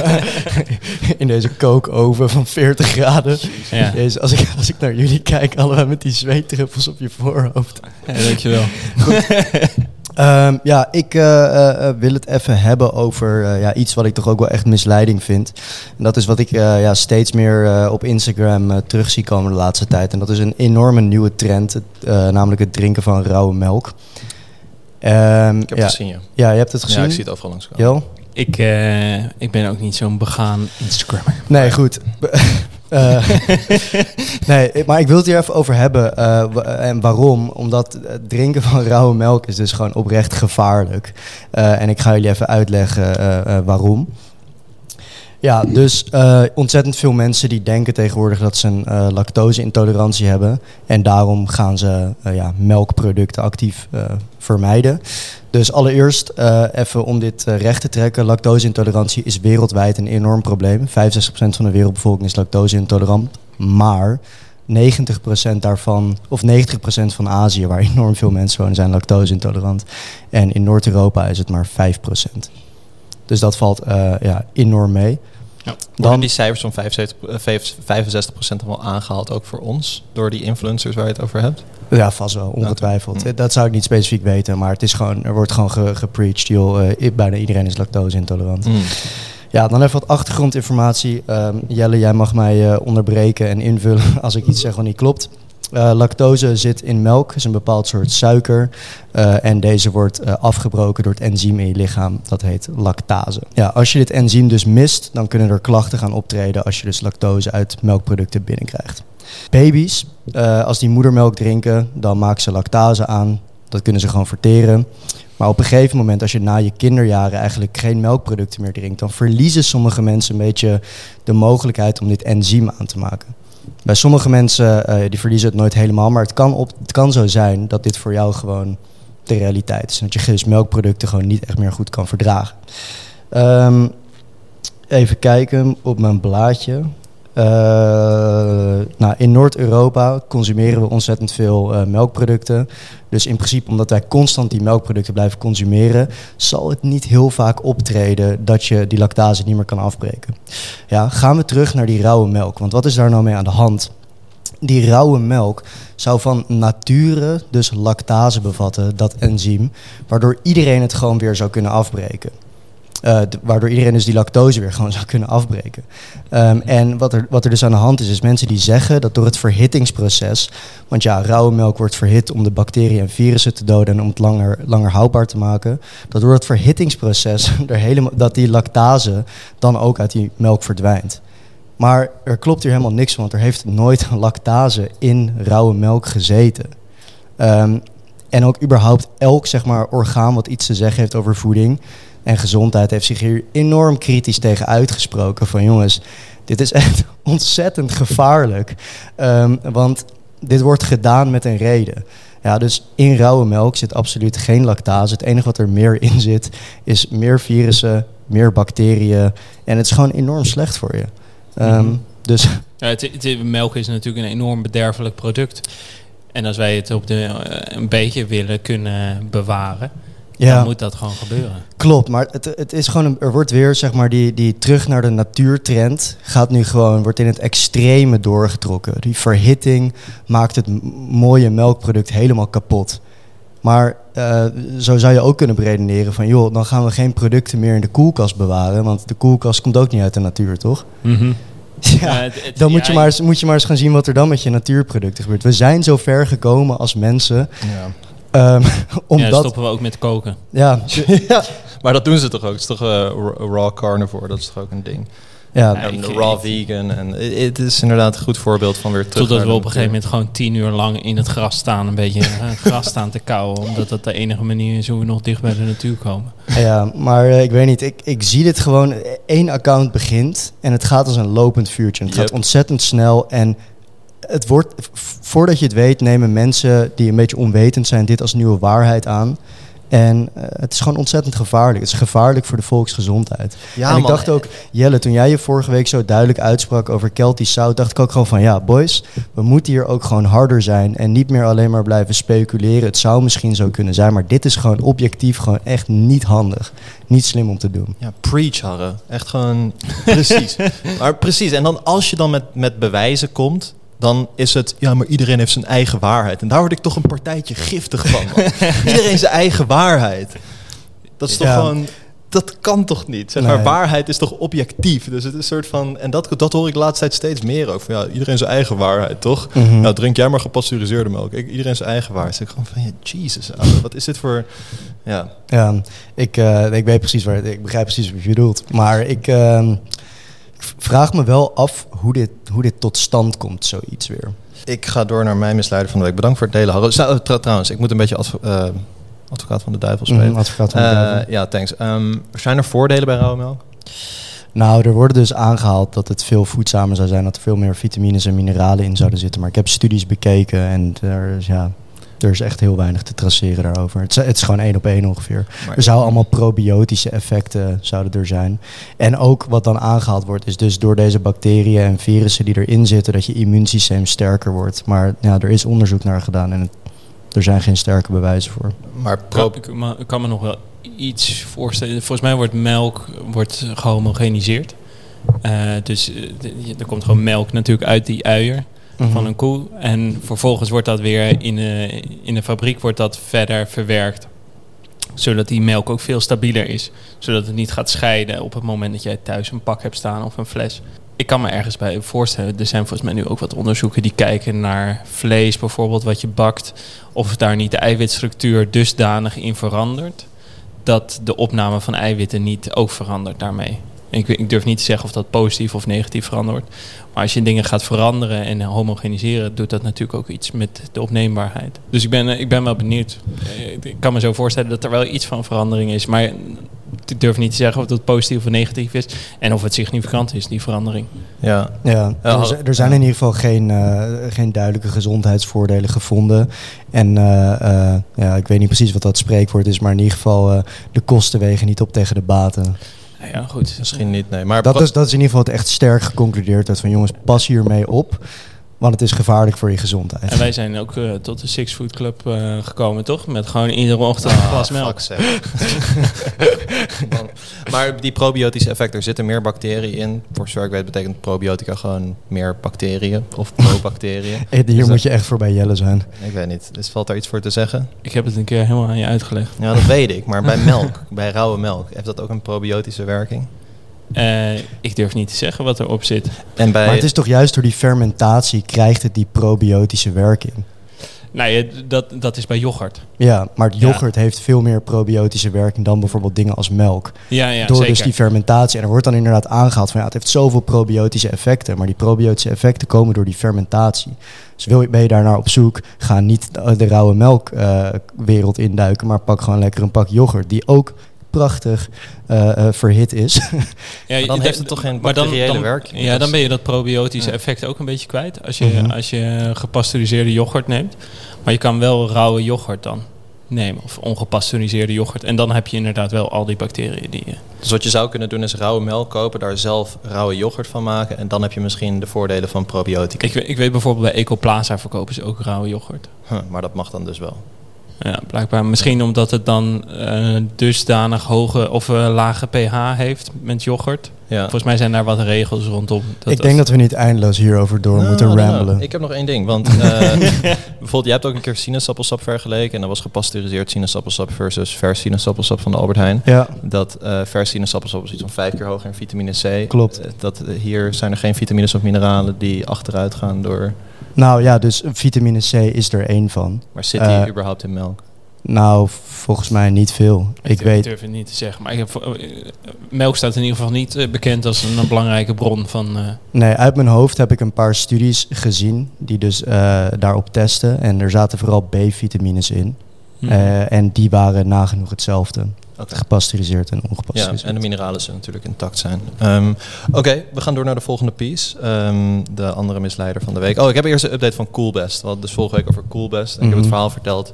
In deze kookoven van 40 graden. Ja, Jezus, als, ik, als ik naar jullie kijk, allemaal met die zweetdruppels op je voorhoofd. ja dankjewel. Ehm, ja, ik eh, eh, eh, wil het even hebben over eh, ja, iets wat ik toch ook wel echt misleiding vind. En dat is wat ik eh, ja, steeds meer eh, op Instagram eh, terug zie komen de laatste tijd. En dat is een enorme nieuwe trend, het, eh, namelijk het drinken van rauwe melk. Ehm, Ik heb ja, het gezien, ja. ja, je hebt het gezien. Ja, ik zie het overal langs? Ik, eh, ik ben ook niet zo'n begaan Instagrammer. Nee, goed. Eh, nee, maar ik wil het hier even over hebben. eh, en waarom? Omdat het drinken van rauwe melk is dus gewoon oprecht gevaarlijk. Eh, en ik ga jullie even uitleggen waarom. Ja, dus eh, ontzettend veel mensen die denken tegenwoordig dat ze een eh, lactose-intolerantie hebben. En daarom gaan ze eh, ja, melkproducten actief vermijden. Dus allereerst even om dit recht te trekken. Lactose-intolerantie is wereldwijd een enorm probleem. 65% van de wereldbevolking is lactose-intolerant. Maar 90% daarvan, of 90% van Azië, waar enorm veel mensen wonen, zijn lactose-intolerant. En in Noord-Europa is het maar 5%. Dus dat valt eh, ja, enorm mee. Ja. Dan die cijfers van 75, eh, 65% wel aangehaald, ook voor ons, door die influencers waar je het over hebt. Ja, vast wel, ongetwijfeld. Hm. Dat zou ik niet specifiek weten, maar het is gewoon, er wordt gewoon ge, gepreached, joh, eh, bijna iedereen is lactose-intolerant. Mm. Ja, dan even wat achtergrondinformatie. Ehm, Jelle, jij mag mij eh, onderbreken en invullen als ik iets zeg wat niet klopt. Eh, lactose zit in melk, is een bepaald soort suiker. eh, en deze wordt eh, afgebroken door het enzym in je lichaam. Dat heet lactase. Ja, als je dit enzym dus mist, dan kunnen er klachten gaan optreden als je dus lactose uit melkproducten binnenkrijgt. Baby's, als die moedermelk drinken, dan maken ze lactase aan. Dat kunnen ze gewoon verteren. Maar op een gegeven moment, als je na je kinderjaren eigenlijk geen melkproducten meer drinkt, dan verliezen sommige mensen een beetje de mogelijkheid om dit enzym aan te maken. Bij sommige mensen, eh, die verliezen het nooit helemaal, maar het kan, op, het kan zo zijn dat dit voor jou gewoon de realiteit is. Dat je dus melkproducten gewoon niet echt meer goed kan verdragen. Ehm, even kijken op mijn blaadje. Eh, nou, in Noord-Europa consumeren we ontzettend veel eh, melkproducten. Dus in principe, omdat wij constant die melkproducten blijven consumeren, zal het niet heel vaak optreden dat je die lactase niet meer kan afbreken. Ja, gaan we terug naar die rauwe melk. Want wat is daar nou mee aan de hand? Die rauwe melk zou van nature dus lactase bevatten, dat enzym, waardoor iedereen het gewoon weer zou kunnen afbreken. Eh, waardoor iedereen dus die lactose weer gewoon zou kunnen afbreken. Ehm, en wat er, wat er dus aan de hand is, is mensen die zeggen dat door het verhittingsproces, want ja, rauwe melk wordt verhit om de bacteriën en virussen te doden en om het langer, langer houdbaar te maken, dat door het verhittingsproces er helemaal, dat die lactase dan ook uit die melk verdwijnt. Maar er klopt hier helemaal niks van, want er heeft nooit lactase in rauwe melk gezeten. Ehm, en ook überhaupt elk zeg maar, orgaan wat iets te zeggen heeft over voeding en gezondheid heeft zich hier enorm kritisch tegen uitgesproken. Van jongens, dit is echt ontzettend gevaarlijk. Ehm, want dit wordt gedaan met een reden. Ja, dus in rauwe melk zit absoluut geen lactase. Het enige wat er meer in zit is meer virussen, meer bacteriën. En het is gewoon enorm slecht voor je. Ehm, Mhm. Dus Ja, het, het- melk is natuurlijk een enorm bederfelijk product. En als wij het op de, eh, een beetje willen kunnen bewaren, ja. dan moet dat gewoon gebeuren. Klopt, maar het, het is gewoon, een- er wordt weer zeg maar die, die terug naar de natuurtrend gaat nu gewoon, wordt in het extreme doorgetrokken. Die verhitting maakt het mooie melkproduct helemaal kapot. Maar eh, zo zou je ook kunnen beredeneren van, joh, dan gaan we geen producten meer in de koelkast bewaren, want de koelkast komt ook niet uit de natuur, toch? Mhm. Ja, dan moet, je maar eens, moet je maar eens gaan zien wat er dan met je natuurproducten gebeurt. We zijn zo ver gekomen als mensen. Ja. Ja, dan omdat, stoppen we ook met koken. ja, ja, maar dat doen ze toch ook? Het is toch eh, ra- raw carnivore, dat is toch ook een ding? ja, Ja, en raw vegan. En het is inderdaad een goed voorbeeld van weer terug Totdat we op een gegeven moment gewoon tien uur lang in het gras staan. Een beetje eh, gras staan te kauwen. Omdat dat de enige manier is hoe we nog dicht bij de natuur komen. ja, maar eh, ik weet niet. Ik, ik zie dit gewoon. Eén account begint en het gaat als een lopend vuurtje. Het Yep. gaat ontzettend snel en het wordt, voordat je het weet, nemen mensen die een beetje onwetend zijn dit als nieuwe waarheid aan. En eh, het is gewoon ontzettend gevaarlijk. Het is gevaarlijk voor de volksgezondheid. Ja, en ik man. dacht ook, Jelle, toen jij je vorige week zo duidelijk uitsprak over Keltisch zout, dacht ik ook gewoon van ja, boys, we moeten hier ook gewoon harder zijn en niet meer alleen maar blijven speculeren. Het zou misschien zo kunnen zijn, maar dit is gewoon objectief gewoon echt niet handig. Niet slim om te doen. Ja, preach, Harre. Echt gewoon precies. maar precies. En dan als je dan met, met bewijzen komt, dan is het... Ja, maar iedereen heeft zijn eigen waarheid. En daar word ik toch een partijtje giftig van. man. iedereen zijn eigen waarheid. Dat is toch Ja. gewoon... Dat kan toch niet? Zeg maar, Nee. waarheid is toch objectief? Dus het is een soort van... En dat, dat hoor ik de laatste tijd steeds meer over. Ja, iedereen zijn eigen waarheid, toch? Mhm. Nou, drink jij maar gepasteuriseerde melk. Ik, iedereen zijn eigen waarheid. Zeg ik gewoon van... Ja, Jesus, ouwe, wat is dit voor... Ja, Ja, ik, eh, ik weet precies waar ik begrijp precies wat je bedoelt. Maar ik ehm, ik vraag me wel af hoe dit, hoe dit tot stand komt, zoiets weer. Ik ga door naar mijn misleider van de week. Bedankt voor het delen, Harold. Tr- trouwens, ik moet een beetje eh, advocaat van de duivel spelen. Mhm, advocaat van de Eh, duivel. ja, thanks. Ehm, zijn er voordelen bij rauwe melk? Nou, er worden dus aangehaald dat het veel voedzamer zou zijn, dat er veel meer vitamines en mineralen in zouden zitten. Maar ik heb studies bekeken en er is, ja, er is echt heel weinig te traceren daarover. Het is, het is gewoon één op één ongeveer. Maar- Er zouden allemaal probiotische effecten zouden er zijn. En ook wat dan aangehaald wordt, is dus door deze bacteriën en virussen die erin zitten, dat je immuunsysteem sterker wordt. Maar ja, er is onderzoek naar gedaan en het- er zijn geen sterke bewijzen voor. Maar Pro, pro- ik, kan me nog wel iets voorstellen. Volgens mij wordt melk wordt gehomogeniseerd. Eh, dus eh, er komt gewoon melk natuurlijk uit die uier Mhm. van een koe. En vervolgens wordt dat weer in de, in de fabriek wordt dat verder verwerkt. Zodat die melk ook veel stabieler is. Zodat het niet gaat scheiden op het moment dat jij thuis een pak hebt staan of een fles. Ik kan me ergens bij voorstellen. Er zijn volgens mij nu ook wat onderzoeken die kijken naar vlees bijvoorbeeld wat je bakt. Of daar niet de eiwitstructuur dusdanig in verandert. Dat de opname van eiwitten niet ook verandert daarmee. Ik, ik durf niet te zeggen of dat positief of negatief verandert. Maar als je dingen gaat veranderen en homogeniseren, doet dat natuurlijk ook iets met de opneembaarheid. Dus ik ben, eh, ik ben wel benieuwd. Eh, Ik kan me zo voorstellen dat er wel iets van verandering is. Maar ik durf niet te zeggen of dat positief of negatief is. En of het significant is, die verandering. ja. Ja, er, er zijn in ieder geval geen, eh, geen duidelijke gezondheidsvoordelen gevonden. En eh, eh, ja, ik weet niet precies wat dat spreekwoord is, maar in ieder geval eh, de kosten wegen niet op tegen de baten. Nou ja, goed. Misschien niet, nee. Maar Dat is, dat is in ieder geval het echt sterk geconcludeerd wordt van jongens, pas hiermee op, want het is gevaarlijk voor je gezondheid. En wij zijn ook eh, tot de Six Food Club eh, gekomen, toch? Met gewoon iedere ochtend een glas melk. Maar die probiotische effecten, er zitten meer bacteriën in. Voor zover ik weet betekent probiotica gewoon meer bacteriën of probacteriën. Hier Dus moet dat- je echt voor bij Jelle zijn. Ik weet niet. Dus valt daar iets voor te zeggen? Ik heb het een keer helemaal aan je uitgelegd. Ja, dat weet ik. Maar bij melk, bij rauwe melk, heeft dat ook een probiotische werking? Eh, ik durf niet te zeggen wat erop zit. En bij... Maar het is toch juist door die fermentatie krijgt het die probiotische werking. Nou ja, dat, dat is bij yoghurt. Ja, maar Ja. yoghurt heeft veel meer probiotische werking dan bijvoorbeeld dingen als melk. Ja, ja door zeker. dus die fermentatie. En er wordt dan inderdaad aangehaald van ja, het heeft zoveel probiotische effecten. Maar die probiotische effecten komen door die fermentatie. Dus wil je, ben je daar naar op zoek, ga niet de, de rauwe melkwereld induiken. Maar pak gewoon lekker een pak yoghurt. Die ook prachtig eh, eh, verhit is. Ja, Maar dan heeft het toch geen dan- bacteriële dan- werking? Ja, dan ben je dat probiotische Ja. effect ook een beetje kwijt. Als je, Mhm. als je gepasteuriseerde yoghurt neemt. Maar je kan wel rauwe yoghurt dan nemen. Of ongepasteuriseerde yoghurt. En dan heb je inderdaad wel al die bacteriën die je... Dus wat je zou kunnen doen is rauwe melk kopen, daar zelf rauwe yoghurt van maken. En dan heb je misschien de voordelen van probiotica. Ik, weet- ik weet bijvoorbeeld bij Ecoplaza verkopen ze ook rauwe yoghurt. Huh, maar dat mag dan dus wel. Ja, blijkbaar. Misschien omdat het dan eh, dusdanig hoge of eh, lage pH heeft met yoghurt. Ja. Volgens mij zijn daar wat regels rondom. Dat ik denk dat we niet eindeloos hierover door Nou, moeten nou, nou. rambelen. Ik heb nog één ding. Want eh, bijvoorbeeld, jij hebt ook een keer sinaasappelsap vergeleken. En dat was gepasteuriseerd sinaasappelsap versus vers sinaasappelsap van de Albert Heijn. Ja, Dat eh vers sinaasappelsap is iets van vijf keer hoger in vitamine C. Klopt. Dat, hier zijn er geen vitamines of mineralen die achteruit gaan door... nou ja, dus vitamine C is er één van. Maar zit die Eh, überhaupt in melk? Nou, volgens mij niet veel. Ik Ik weet, durf het niet te zeggen. Maar ik heb, eh, melk staat in ieder geval niet eh, bekend als een, belangrijke bron van... eh, nee, uit mijn hoofd heb ik een paar studies gezien die dus eh, daarop testen. En er zaten vooral B-vitamines in. hm. Eh, en die waren nagenoeg hetzelfde. Oké. Gepasteuriseerd en Ja, ongepasteuriseerd. en de mineralen zullen natuurlijk intact zijn. Ehm, Oké, we gaan door naar de volgende piece. Ehm, de andere misleider van de week. Oh, ik heb eerst een update van Coolbest. We hadden dus vorige week over Coolbest. En ik heb Mhm. het verhaal verteld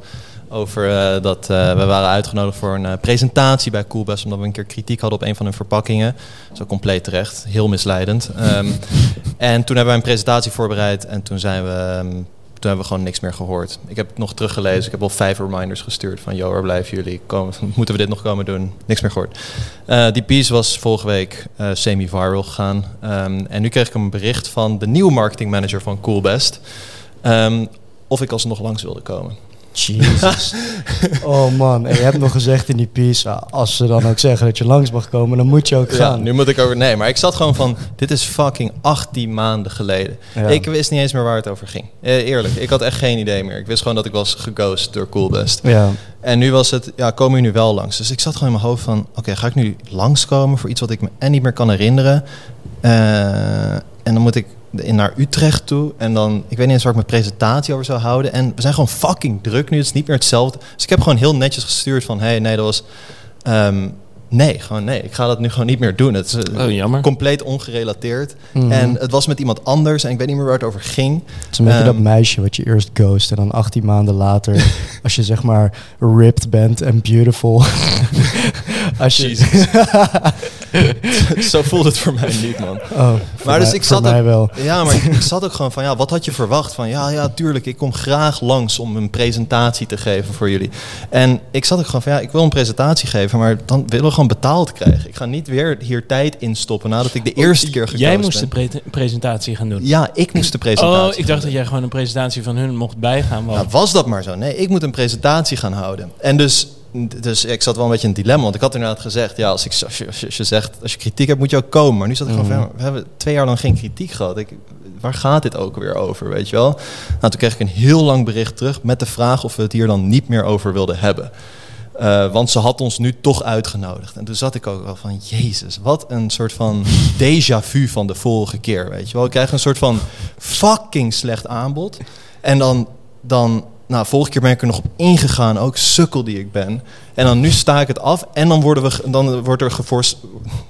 over eh, dat eh, we waren uitgenodigd voor een eh, presentatie bij Coolbest. Omdat we een keer kritiek hadden op een van hun verpakkingen. Zo compleet terecht. Heel misleidend. Ehm, en toen hebben wij een presentatie voorbereid. En toen zijn we... toen hebben we gewoon niks meer gehoord. Ik heb het nog teruggelezen. Ik heb al vijf reminders gestuurd van... ...joh, waar blijven jullie? Komen, moeten we dit nog komen doen? Niks meer gehoord. Eh, die piece was vorige week eh, semi-viral gegaan. Ehm, en nu kreeg ik een bericht van de nieuwe marketingmanager van Coolbest. Ehm, of ik alsnog langs wilde komen. Jesus. oh man, en je hebt nog gezegd in die piece, ah, als ze dan ook zeggen dat je langs mag komen, dan moet je ook Ja, gaan. nu moet ik over... Nee, maar ik zat gewoon van... Dit is fucking 18 maanden geleden. Ja. Ik wist niet eens meer waar het over ging. Eh, eerlijk, ik had echt geen idee meer. Ik wist gewoon dat ik was geghost door Coolbest. Ja, En nu was het, ja, komen jullie nu wel langs? Dus ik zat gewoon in mijn hoofd van, oké, ga ik nu langskomen voor iets wat ik me en niet meer kan herinneren? Eh, en dan moet ik naar Utrecht toe en dan, ik weet niet eens waar ik mijn presentatie over zou houden. En we zijn gewoon fucking druk nu, het is niet meer hetzelfde. Dus ik heb gewoon heel netjes gestuurd van, hey, nee, dat was, ehm, nee, gewoon nee, ik ga dat nu gewoon niet meer doen. Het is Oh, jammer. compleet ongerelateerd. Mhm. En het was met iemand anders en ik weet niet meer waar het over ging. het is een beetje Ehm, dat meisje wat je eerst ghost en dan 18 maanden later, als je zeg maar ripped bent en beautiful. als je, Jezus. Zo voelt het voor mij niet, man. Oh, voor Maar dus mij- ik voor zat mij ook- wel. Ja, maar ik, ik zat ook gewoon van, ja, wat had je verwacht? Van, ja, ja, tuurlijk, ik kom graag langs om een presentatie te geven voor jullie. En ik zat ook gewoon van, ja, ik wil een presentatie geven, maar dan willen we gewoon betaald krijgen. Ik ga niet weer hier tijd instoppen nadat ik de eerste keer gekozen Jij moest de pre- presentatie gaan doen. Ja, ik moest de presentatie Oh, ik dacht dat jij gewoon een presentatie van hun mocht bijgaan. want- Nou, was dat maar zo? Nee, ik moet een presentatie gaan houden. En dus, dus ik zat wel een beetje in een dilemma. Want ik had inderdaad gezegd, ja, als, ik, als, je, als, je, als je zegt, als je kritiek hebt, moet je ook komen. Maar nu zat ik gewoon Mhm. van, we hebben twee jaar lang geen kritiek gehad. Ik, waar gaat dit ook weer over, weet je wel? Nou, toen kreeg ik een heel lang bericht terug met de vraag of we het hier dan niet meer over wilden hebben. Eh, want ze had ons nu toch uitgenodigd. En toen zat ik ook wel van, jezus, wat een soort van déjà vu van de vorige keer, weet je wel. Ik krijg een soort van fucking slecht aanbod. En dan, dan nou, vorige keer ben ik er nog op ingegaan, ook sukkel die ik ben. En dan nu sta ik het af en dan, worden we, dan wordt er, dan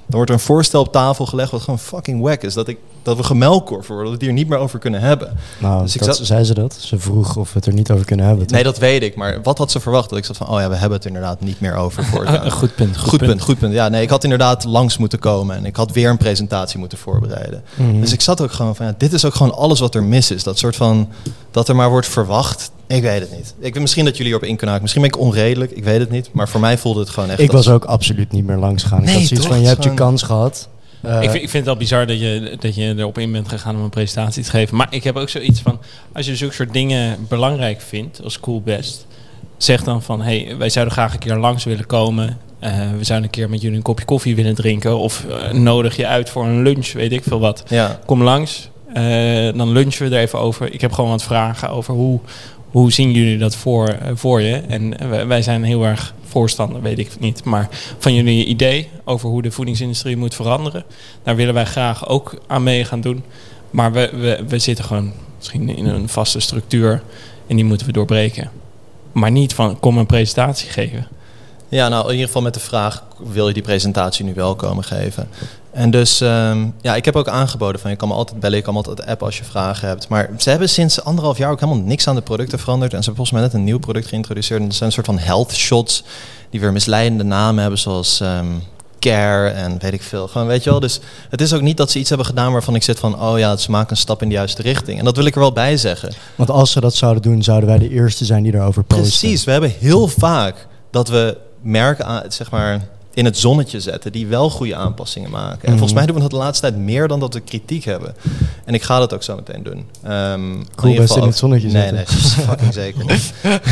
wordt er een voorstel op tafel gelegd wat gewoon fucking wack is. Dat, ik, dat we gemelkorfd worden, dat we het hier niet meer over kunnen hebben. Nou, Dus ik dat, zat- zei ze dat? Ze vroeg of we het er niet over kunnen hebben. toch? Nee, dat weet ik. Maar wat had ze verwacht? Dat ik zat van, oh ja, we hebben het inderdaad niet meer over voor Ah, een goed punt. Goed, Goed punt, goed punt. Ja, nee, ik had inderdaad langs moeten komen en ik had weer een presentatie moeten voorbereiden. Mhm. Dus ik zat ook gewoon van, ja, dit is ook gewoon alles wat er mis is. Dat soort van, dat er maar wordt verwacht. Ik weet het niet. Ik weet misschien dat jullie erop in kunnen haken. Misschien ben ik onredelijk, ik weet het niet. Maar voor mij voelde het gewoon echt... ik als- was ook absoluut niet meer langs gaan. Ik Nee, had zoiets toch? van, je hebt je kans gehad. Eh, ik, vind, ik vind het al bizar dat je, dat je erop in bent gegaan om een presentatie te geven. Maar ik heb ook zoiets van, als je zulke soort dingen belangrijk vindt als cool best, zeg dan van, hey, wij zouden graag een keer langs willen komen. Eh, we zouden een keer met jullie een kopje koffie willen drinken. Of eh, nodig je uit voor een lunch, weet ik veel wat. Ja, Kom langs, eh, dan lunchen we er even over. Ik heb gewoon wat vragen over hoe, hoe zien jullie dat voor, eh, voor je. En eh, wij, zijn heel erg voorstander, weet ik niet. Maar van jullie idee over hoe de voedingsindustrie moet veranderen. Daar willen wij graag ook aan mee gaan doen. Maar we, we, we zitten gewoon misschien in een vaste structuur. En die moeten we doorbreken. Maar niet van kom een presentatie geven. Ja, nou in ieder geval met de vraag, wil je die presentatie nu wel komen geven? En dus, ehm, ja, ik heb ook aangeboden van je kan me altijd bellen, je kan me altijd appen als je vragen hebt. Maar ze hebben sinds anderhalf jaar ook helemaal niks aan de producten veranderd. En ze hebben volgens mij net een nieuw product geïntroduceerd. En dat zijn een soort van health shots die weer misleidende namen hebben, zoals ehm, care en weet ik veel. Gewoon, weet je wel, dus het is ook niet dat ze iets hebben gedaan waarvan ik zit van, oh ja, ze maken een stap in de juiste richting. En dat wil ik er wel bij zeggen. Want als ze dat zouden doen, zouden wij de eerste zijn die erover posten. Precies, we hebben heel vaak dat we merken aan, zeg maar, in het zonnetje zetten die wel goede aanpassingen maken. En Mhm. volgens mij doen we dat de laatste tijd meer dan dat we kritiek hebben. En ik ga dat ook zo meteen doen. In Cool, ieder best in het zonnetje nee, zetten. Nee, fucking zeker niet.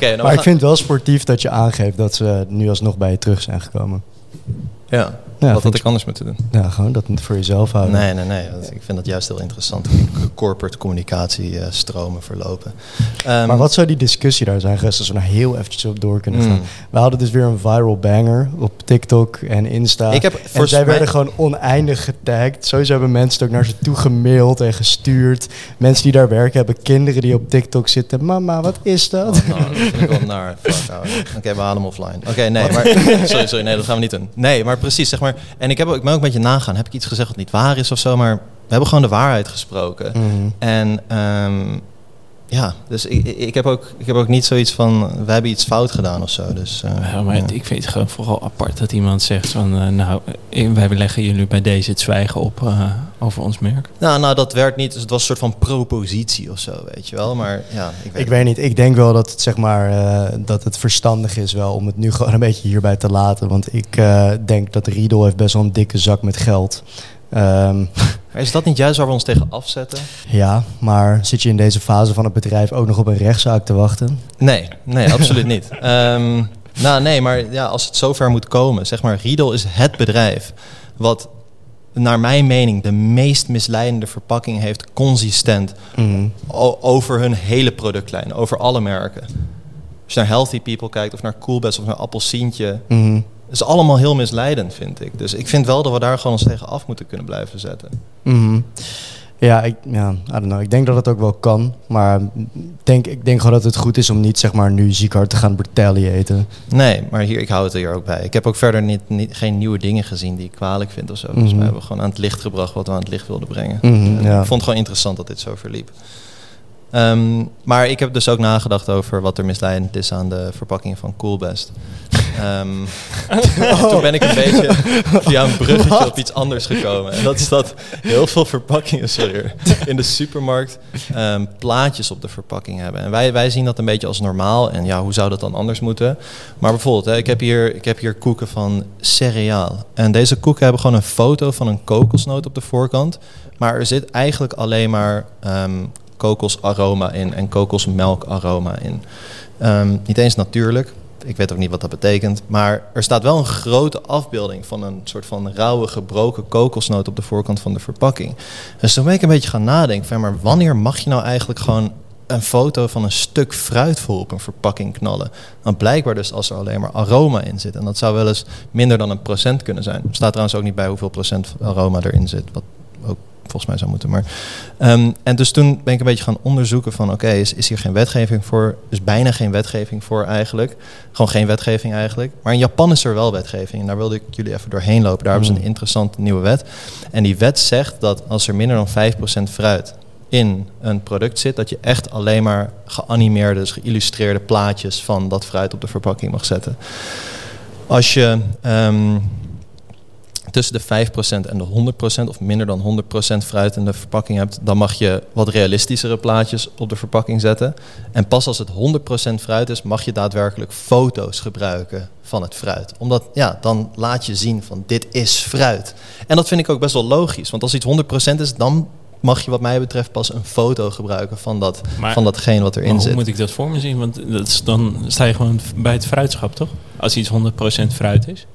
Nou, maar ik vind het wel sportief dat je aangeeft dat ze nu alsnog bij je terug zijn gekomen. Ja, Ja, wat had ik anders moeten doen? Ja, gewoon dat voor jezelf houden. Nee, nee, nee. Ik vind dat juist heel interessant. hoe corporate communicatie eh, verlopen. Ehm, Maar wat zou die discussie daar zijn geweest als we nou heel eventjes op door kunnen gaan? Mm. We hadden dus weer een viral banger op TikTok en Insta. Ik heb en zij werden gewoon oneindig getagd. Sowieso hebben mensen het ook naar ze toe gemaild en gestuurd. Mensen die daar werken hebben kinderen die op TikTok zitten. Mama, wat is dat? Oh, nou, dat vind ik wel naar. Oké, we halen hem offline. Oké, nee, maar... Sorry, sorry, nee, dat gaan we niet doen. Nee, maar precies, zeg maar... En ik, heb, ik ben ook een beetje nagaan. Heb ik iets gezegd wat niet waar is of zo? Maar we hebben gewoon de waarheid gesproken. Mhm. En ehm, ja, dus ik, ik, heb ook, ik heb ook niet zoiets van... We hebben iets fout gedaan of zo. Dus, eh, Ja, maar ja. ik vind het gewoon vooral apart dat iemand zegt van... eh, nou, eh, wij leggen jullie bij deze het zwijgen op eh, over ons merk. Nou, nou, dat werd niet. Dus het was een soort van propositie of zo, weet je wel. Maar ja, ik weet Ik weet niet. Ik denk wel dat het, zeg maar, eh, dat het verstandig is wel om het nu gewoon een beetje hierbij te laten. Want ik eh, denk dat Riedel heeft best wel een dikke zak met geld. Ehm, Maar is dat niet juist waar we ons tegen afzetten? ja, maar zit je in deze fase van het bedrijf ook nog op een rechtszaak te wachten? Nee, nee, absoluut niet. Ehm, nou, nee, maar ja, als het zover moet komen, zeg maar, Riedel is het bedrijf wat, naar mijn mening, de meest misleidende verpakking heeft, consistent, o- over hun hele productlijn, over alle merken. Als je naar Healthy People kijkt, of naar Coolbest, of naar Appelsientje, Mhm. Is allemaal heel misleidend, vind ik. Dus ik vind wel dat we daar gewoon ons tegen af moeten kunnen blijven zetten. Mhm. Ja, ik, ja, I don't know. Ik denk dat het ook wel kan. Maar denk, ik denk gewoon dat het goed is om niet zeg maar, nu ziek hard te gaan retaliaten. Nee, maar hier, ik hou het er hier ook bij. Ik heb ook verder niet, niet, geen nieuwe dingen gezien die ik kwalijk vind of zo. Dus we hebben gewoon aan het licht gebracht wat we aan het licht wilden brengen. Mhm, ja. Ik vond het gewoon interessant dat dit zo verliep. Ehm, maar ik heb dus ook nagedacht over wat er misleidend is aan de verpakking van Coolbest. Ehm, Toen ben ik een beetje via een bruggetje op iets anders gekomen. En dat is dat heel veel verpakkingen sorry, in de supermarkt ehm, plaatjes op de verpakking hebben. En wij, wij zien dat een beetje als normaal. En ja, hoe zou dat dan anders moeten? Maar bijvoorbeeld, hè, ik, heb hier, ik heb hier koeken van cereaal. En deze koeken hebben gewoon een foto van een kokosnoot op de voorkant. Maar er zit eigenlijk alleen maar ehm, kokosaroma in en kokosmelkaroma in. Niet eens natuurlijk. Ik weet ook niet wat dat betekent. Maar er staat wel een grote afbeelding van een soort van rauwe, gebroken kokosnoot op de voorkant van de verpakking. Dus toen ben ik een beetje gaan nadenken van, maar wanneer mag je nou eigenlijk gewoon een foto van een stuk fruit vol op een verpakking knallen? Want blijkbaar dus als er alleen maar aroma in zit. En dat zou wel eens minder dan een procent kunnen zijn. Er staat trouwens ook niet bij hoeveel procent aroma erin zit. Wat volgens mij zou moeten. Maar, Ehm, en dus toen ben ik een beetje gaan onderzoeken van oké, is, is hier geen wetgeving voor? Dus bijna geen wetgeving voor eigenlijk. Gewoon geen wetgeving eigenlijk. Maar in Japan is er wel wetgeving. En daar wilde ik jullie even doorheen lopen. Daar hebben ze Hmm. een interessante nieuwe wet. En die wet zegt dat als er minder dan 5% fruit in een product zit, dat je echt alleen maar geanimeerde, dus geïllustreerde plaatjes van dat fruit op de verpakking mag zetten. Als je ehm, tussen de 5% en de 100% of minder dan 100% fruit in de verpakking hebt, dan mag je wat realistischere plaatjes op de verpakking zetten. En pas als het 100% fruit is, mag je daadwerkelijk foto's gebruiken van het fruit. Omdat, ja, dan laat je zien van dit is fruit. En dat vind ik ook best wel logisch, want als iets 100% is, dan mag je wat mij betreft pas een foto gebruiken van, dat, Maar- van datgene wat Maar erin hoe zit. moet ik dat voor me zien? Want dat is, dan sta je gewoon bij het fruitschap, toch? Als iets 100% fruit is.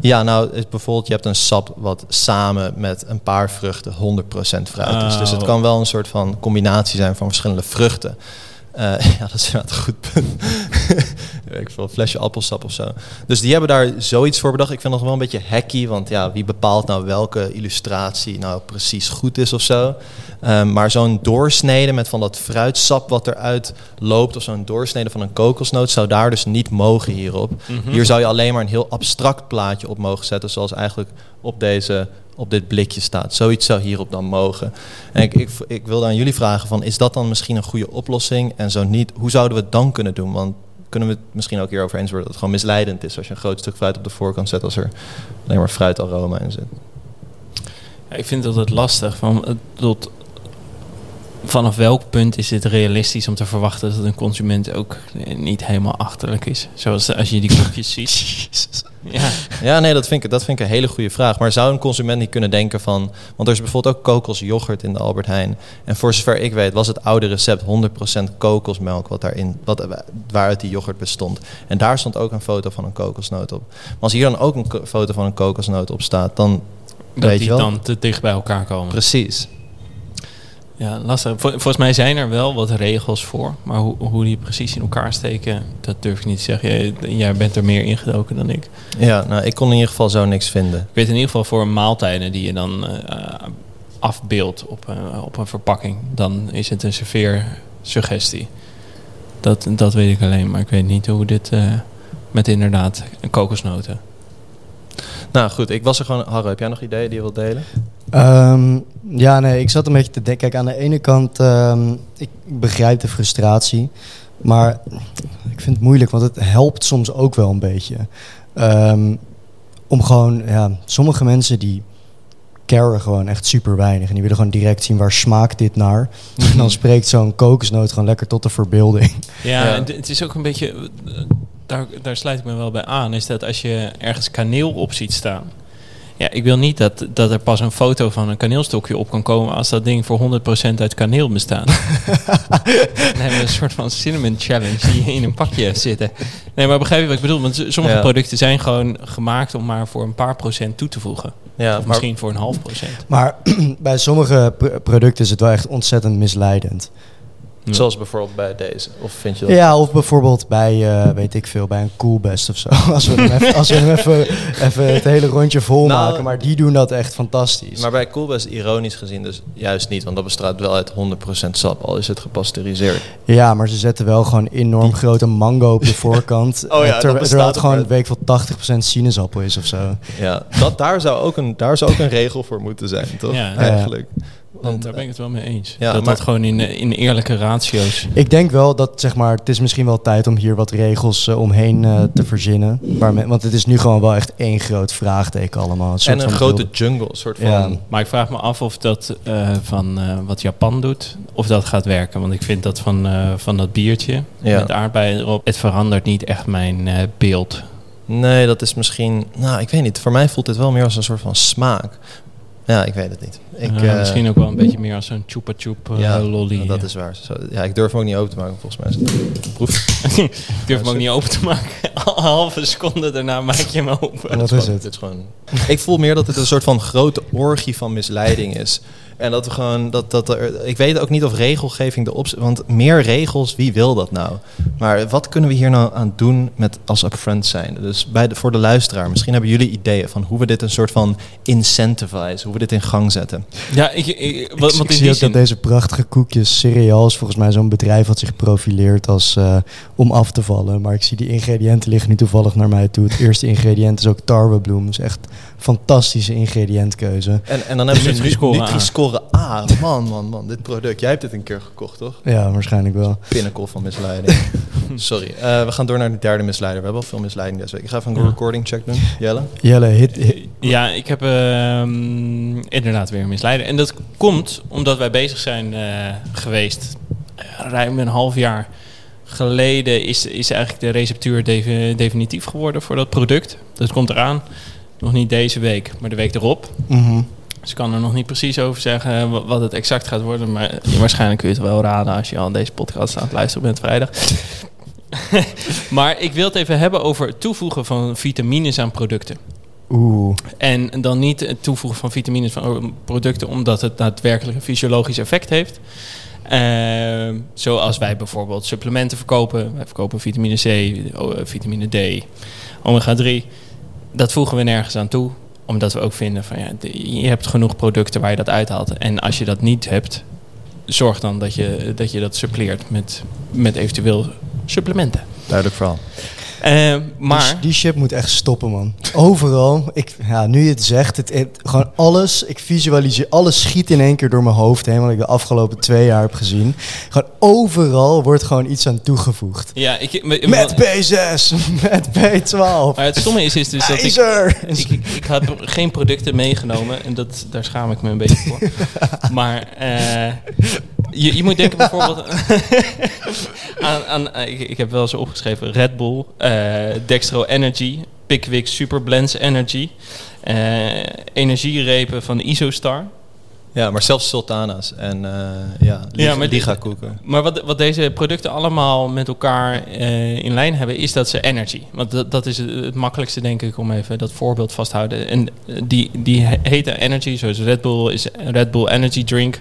Ja, nou, is bijvoorbeeld, je hebt een sap wat samen met een paar vruchten 100% fruit is. Dus het Oh. kan wel een soort van combinatie zijn van verschillende vruchten. Eh, ja, dat is inderdaad een goed punt. Ik veel, een flesje appelsap of zo. Dus die hebben daar zoiets voor bedacht. Ik vind dat wel een beetje hacky, want ja, wie bepaalt nou welke illustratie nou precies goed is of zo. Ehm, maar zo'n doorsnede met van dat fruitsap wat eruit loopt, of zo'n doorsnede van een kokosnoot, zou daar dus niet mogen hierop. Mhm. Hier zou je alleen maar een heel abstract plaatje op mogen zetten, zoals eigenlijk op, deze, op dit blikje staat. Zoiets zou hierop dan mogen. En ik, ik, ik wilde aan jullie vragen, van, is dat dan misschien een goede oplossing? En zo niet, hoe zouden we het dan kunnen doen? Want kunnen we het misschien ook hier over eens worden dat het gewoon misleidend is als je een groot stuk fruit op de voorkant zet als er alleen maar fruitaroma in zit. Ja, ik vind het altijd lastig. Van, het- tot, vanaf welk punt is het realistisch om te verwachten dat een consument ook eh, niet helemaal achterlijk is? Zoals als je die kopjes ziet. Ja, Ja, nee, dat vind, ik, dat vind ik een hele goede vraag. Maar zou een consument niet kunnen denken van... Want er is bijvoorbeeld ook kokosyoghurt in de Albert Heijn. En voor zover ik weet was het oude recept 100% kokosmelk... Wat daarin, wat, waaruit die yoghurt bestond. En daar stond ook een foto van een kokosnoot op. Maar als hier dan ook een foto van een kokosnoot op staat... dan dat Weet je die wel? dan te dicht bij elkaar komen. precies. Ja, lastig. Vol- volgens mij zijn er wel wat regels voor. Maar hoe, hoe die precies in elkaar steken, dat durf ik niet te zeggen. Jij, jij bent er meer ingedoken dan ik. Ja, nou, ik kon in ieder geval zo niks vinden. Ik weet in ieder geval voor maaltijden die je dan eh, afbeeldt op, eh, op een verpakking, dan is het een serveersuggestie. Dat, dat weet ik alleen, maar ik weet niet hoe dit eh, met inderdaad kokosnoten. Nou goed, ik was er gewoon... Harro, heb jij nog ideeën die je wilt delen? Ehm, ja, nee, ik zat een beetje te denken. Kijk, aan de ene kant, ehm, ik, begrijp de frustratie. Maar ik vind het moeilijk, want het helpt soms ook wel een beetje. Ehm, om gewoon, ja, sommige mensen die caren gewoon echt super weinig. En die willen gewoon direct zien waar smaakt dit naar. En dan spreekt zo'n kokosnoot gewoon lekker tot de verbeelding. Ja, Ja. het is ook een beetje, eh, daar, daar sluit ik me wel bij aan, is dat als je ergens kaneel op ziet staan. Ja, ik wil niet dat, dat er pas een foto van een kaneelstokje op kan komen als dat ding voor 100% uit kaneel bestaat. Dan hebben we een soort van cinnamon challenge die in een pakje zitten. Nee, maar begrijp je wat ik bedoel? Want sommige Ja. producten zijn gewoon gemaakt om maar voor een paar procent toe te voegen. Ja, Of maar misschien voor een half procent. Maar bij sommige pr- producten is het wel echt ontzettend misleidend. Ja. zoals bijvoorbeeld bij deze. Of vind je dat... Ja, of bijvoorbeeld bij, eh, weet ik veel, bij een Coolbest of zo. Als we hem even, als we hem even, even het hele rondje vol Nou, maken. Maar die doen dat echt fantastisch. Maar bij Coolbest ironisch gezien dus juist niet. Want dat bestaat wel uit 100% sap, al is het gepasteuriseerd. Ja, maar ze zetten wel gewoon enorm grote mango op de voorkant. Oh ja, eh, dat terwijl het gewoon, weet ik wel, 80% sinaasappel is of zo. Ja, dat, daar, zou ook een, daar zou ook een regel voor moeten zijn, toch? Ja. Eigenlijk. Want daar ben ik het wel mee eens. Ja, dat maar- dat gewoon in, in eerlijke ratio's Ik denk wel dat, zeg maar, het is misschien wel tijd om hier wat regels eh, omheen eh, te verzinnen. Want het is nu gewoon wel echt één groot vraagteken allemaal. soort En een grote jungle, een soort van... Ja. Maar ik vraag me af of dat eh, van wat Japan doet, of dat gaat werken. Want ik vind dat van, van dat biertje Ja. met aardbeien erop, het verandert niet echt mijn beeld. Nee, dat is misschien... Nou, ik weet niet. Voor mij voelt dit wel meer als een soort van smaak. Ja, ik weet het niet. Ik, Eh, eh, misschien ook wel een beetje meer als een chupa chup eh, ja, lolly. dat is waar. Zo, ja, ik durf hem ook niet open te maken, volgens mij. het- Proef. ik durf hem ook niet open te maken. Een halve seconde daarna maak je hem open. Wat Dit is gewoon- het? Dit is gewoon... Ik voel meer dat het een soort van grote orgie van misleiding is. En dat we gewoon... Dat, dat er, ik weet ook niet of regelgeving de opzet... Want meer regels, wie wil dat nou? Maar wat kunnen we hier nou aan doen met als upfront zijn? Dus bij de, voor de luisteraar, misschien hebben jullie ideeën van hoe we dit een soort van incentivize, hoe we dit in gang zetten. Ja, ik, ik, Ik, wat, ik zie ook dat deze prachtige koekjes cereals volgens mij zo'n bedrijf wat zich profileert als eh, om af te vallen. Maar ik zie die ingrediënten liggen nu toevallig naar mij toe. Het eerste ingrediënt is ook tarwebloem. Dat is echt fantastische ingrediëntkeuze. En, en dan hebben ze nu Nutri-score A. Nutri-score A. Man, man, man, dit product. Jij hebt dit een keer gekocht, toch? Ja, waarschijnlijk wel. Pinnacle van misleiding. Sorry. Eh, we gaan door naar de derde misleider. We hebben al veel misleiding deze week. Ik ga even een Ja. recording check doen. Jelle? Jelle, hit, hit- Ja, ik heb ehm, inderdaad weer een misleider. En dat komt omdat wij bezig zijn eh, geweest. eh, ruim een half jaar geleden is, is eigenlijk de receptuur defi- definitief geworden voor dat product. Dat komt eraan. Nog niet deze week, maar de week erop. Mhm. Dus ik kan er nog niet precies over zeggen eh, wa- wat het exact gaat worden. Maar je, waarschijnlijk kun je het wel raden als je al deze podcast aan het luisteren bent vrijdag. maar ik wil het even hebben over het toevoegen van vitamines aan producten. Oeh. En dan niet het toevoegen van vitamines van producten omdat het daadwerkelijk een fysiologisch effect heeft. Ehm, zoals wij bijvoorbeeld supplementen verkopen. Wij verkopen vitamine C, o- eh, vitamine D, omega 3. Dat voegen we nergens aan toe. Omdat we ook vinden van ja, je hebt genoeg producten waar je dat uithaalt. En als je dat niet hebt, zorg dan dat je dat, je dat suppleert met, met eventueel supplementen. Duidelijk verhaal. Eh, maar... Die, die shit moet echt stoppen, man. Overal. Ik, ja, nu je het zegt, het, het- gewoon alles. Ik visualiseer, alles schiet in één keer door mijn hoofd heen. Wat ik de afgelopen twee jaar heb gezien. Gewoon overal wordt gewoon iets aan toegevoegd. Ja, ik, me- Met B6, met B12. maar het stomme is, is dus dat ik, ik, ik had geen producten meegenomen en dat, daar schaam ik me een beetje voor. maar eh, je, je moet denken bijvoorbeeld aan, aan eh, ik, ik heb wel eens opgeschreven Red Bull, eh, Dextro Energy, Pickwick Super Blends Energy, eh, energierepen van Isostar. Ja, maar zelfs sultana's en eh ja, Ja, maar die- liga koeken. Maar wat, wat deze producten allemaal met elkaar eh, in lijn hebben, is dat ze energy. Want dat, dat is het, het makkelijkste, denk ik, om even dat voorbeeld vast te houden. En die, die he- heten energy, zoals Red Bull is Red Bull Energy Drink.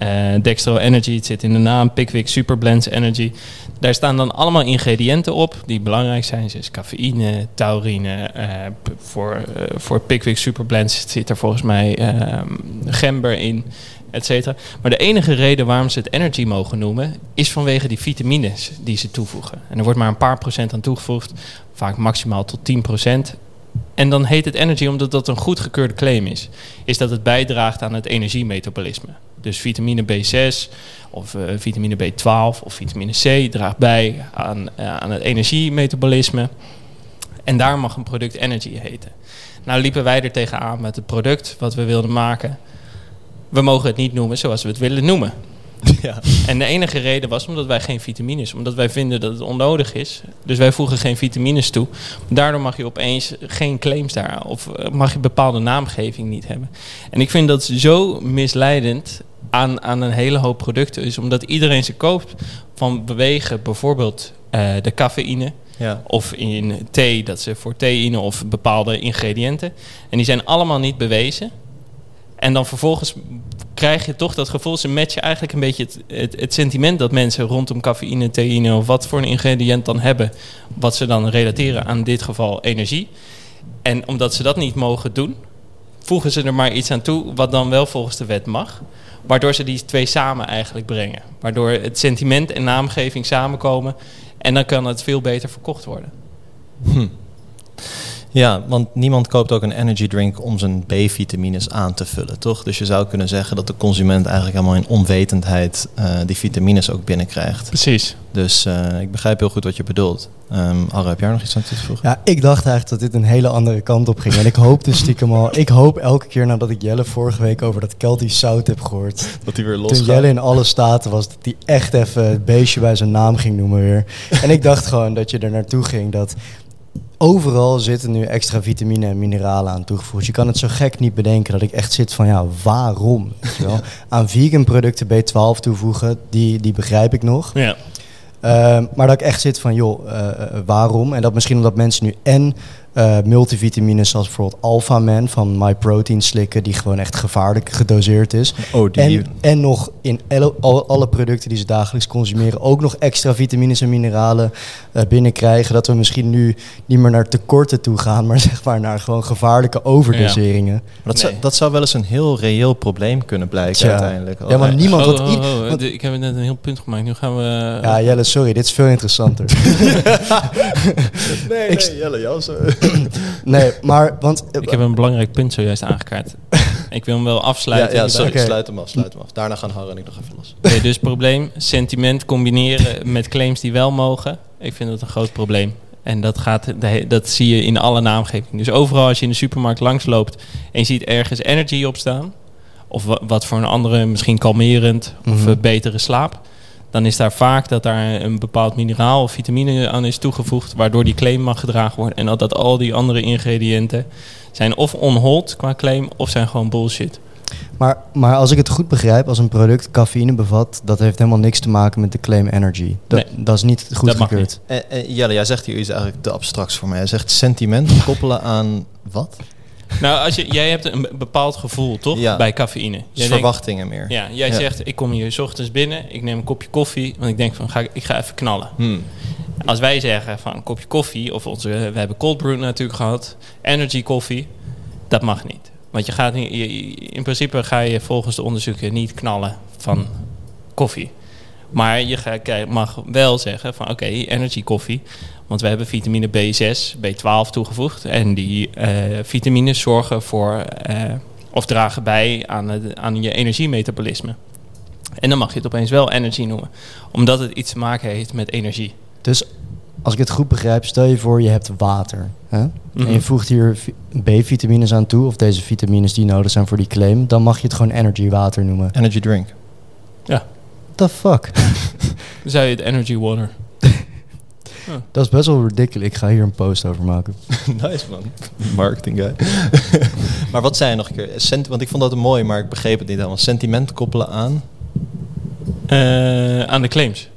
Eh, Dextro Energy, het zit in de naam. Pickwick Super Blends Energy. Daar staan dan allemaal ingrediënten op die belangrijk zijn. Dus cafeïne, taurine. eh, voor, eh, voor Pickwick Super Blends zit er volgens mij eh, gember in, et cetera. Maar de enige reden waarom ze het energy mogen noemen, is vanwege die vitamines die ze toevoegen. En er wordt maar een paar procent aan toegevoegd, vaak maximaal tot 10 procent. En dan heet het energy omdat dat een goedgekeurde claim is. Is dat het bijdraagt aan het energiemetabolisme. Dus vitamine B6 of eh, vitamine B12 of vitamine C draagt bij aan, eh, aan het energiemetabolisme. En daar mag een product energy heten. Nou liepen wij er tegenaan met het product wat we wilden maken. We mogen het niet noemen zoals we het willen noemen. Ja. En de enige reden was omdat wij geen vitamines, omdat wij vinden dat het onnodig is. Dus wij voegen geen vitamines toe. Daardoor mag je opeens geen claims daar, of eh, mag je bepaalde naamgeving niet hebben. En ik vind dat zo misleidend aan, aan een hele hoop producten is, omdat iedereen ze koopt van bewegen, bijvoorbeeld eh, de cafeïne. Ja. Of in thee, dat ze voor theïne of bepaalde ingrediënten. En die zijn allemaal niet bewezen. En dan vervolgens krijg je toch dat gevoel, ze matchen eigenlijk een beetje het, het, het sentiment dat mensen rondom cafeïne, theïne of wat voor een ingrediënt dan hebben, wat ze dan relateren aan dit geval energie. En omdat ze dat niet mogen doen, voegen ze er maar iets aan toe wat dan wel volgens de wet mag. Waardoor ze die twee samen eigenlijk brengen. Waardoor het sentiment en naamgeving samenkomen. En dan kan het veel beter verkocht worden. Hm. Ja, want niemand koopt ook een energy drink om zijn B-vitamines aan te vullen, toch? Dus je zou kunnen zeggen dat de consument eigenlijk helemaal in onwetendheid eh, die vitamines ook binnenkrijgt. Precies. Dus eh, ik begrijp heel goed wat je bedoelt. Um, Arro, heb jij er nog iets aan toe te voegen? Ja, ik dacht eigenlijk dat dit een hele andere kant op ging. En ik hoop dus stiekem al... Ik hoop elke keer nadat ik Jelle vorige week over dat Keltisch zout heb gehoord... Dat hij weer los Toen Jelle in alle staten was, dat hij echt even het beestje bij zijn naam ging noemen weer. En ik dacht gewoon dat je er naartoe ging dat overal zitten nu extra vitamine en mineralen aan toegevoegd. Je kan het zo gek niet bedenken dat ik echt zit van ja, waarom? Aan vegan producten B12 toevoegen, die, die begrijp ik nog. Ja. Ehm, maar dat ik echt zit van, joh, eh, eh, waarom? En dat misschien omdat mensen nu en eh, multivitamines zoals bijvoorbeeld Alpha Man van MyProtein slikken, die gewoon echt gevaarlijk gedoseerd is. Oh, die... En, en nog in alle, al- alle producten die ze dagelijks consumeren ook nog extra vitamines en mineralen eh, binnenkrijgen. Dat we misschien nu niet meer naar tekorten toe gaan, maar zeg maar naar gewoon gevaarlijke overdoseringen. Maar dat, zou, dat zou wel eens een heel reëel probleem kunnen blijken uiteindelijk. Ja, want niemand... oh, oh, i- oh, want- ik heb net een heel punt gemaakt. Nu gaan we... ja, Jelle, sorry, dit is veel interessanter. nee, Ik- nee, Jelle, zo. nee, maar, want... eh, ik heb een belangrijk punt zojuist aangekaart. ik wil hem wel Ja, afsluiten. ja, hierbij. sorry, Oké. sluit hem af, sluit hem af. Daarna gaan Harro en ik nog even los. Oké, dus probleem, sentiment combineren met claims die wel mogen. Ik vind dat een groot probleem. En dat, gaat, dat zie je in alle naamgeving. Dus overal als je in de supermarkt langsloopt en je ziet ergens energy op staan... of wa- wat voor een andere, misschien kalmerend of Mhm. eh, betere slaap... dan is daar vaak dat daar een bepaald mineraal of vitamine aan is toegevoegd... waardoor die claim mag gedragen worden. En dat, dat al die andere ingrediënten zijn of onhold qua claim... of zijn gewoon bullshit. Maar, maar als ik het goed begrijp, als een product cafeïne bevat, dat heeft helemaal niks te maken met de claim energy. Dat, dat is niet mag goedgekeurd. niet. Eh, eh, Jelle, jij zegt hier iets eigenlijk te abstracts voor mij. Jij zegt sentiment koppelen aan wat? Nou, als je, jij hebt een bepaald gevoel, toch? Ja. Bij cafeïne. Dus Jij denkt, verwachtingen meer. ja, jij Ja. zegt, ik kom hier 's ochtends binnen, ik neem een kopje koffie, want ik denk van, ga, ik- ga even knallen. Hmm. Als wij zeggen van een kopje koffie, of onze, we hebben cold brew natuurlijk gehad, energy koffie, dat mag niet. Want je gaat niet, je- in principe ga je volgens de onderzoeken niet knallen van koffie. Maar je mag wel zeggen van oké, energy koffie. Want we hebben vitamine B6, B12 toegevoegd. En die eh, vitamines zorgen voor eh, of dragen bij aan, het, aan je energiemetabolisme. En dan mag je het opeens wel energy noemen. Omdat het iets te maken heeft met energie. Dus als ik het goed begrijp, stel je voor je hebt water. Hè? En Mhm. je voegt hier vi- B-vitamines aan toe, of deze vitamines die nodig zijn voor die claim. Dan mag je het gewoon energy water noemen. Energy drink. What the fuck? Dan zou je het energy water. Dat is best wel ridiculous. Ik ga hier een post over maken. nice man. Marketing guy. maar wat zei je nog een keer? Sent want ik vond dat mooi, maar ik begreep het niet helemaal. Sentiment koppelen aan. Eh, aan de claims.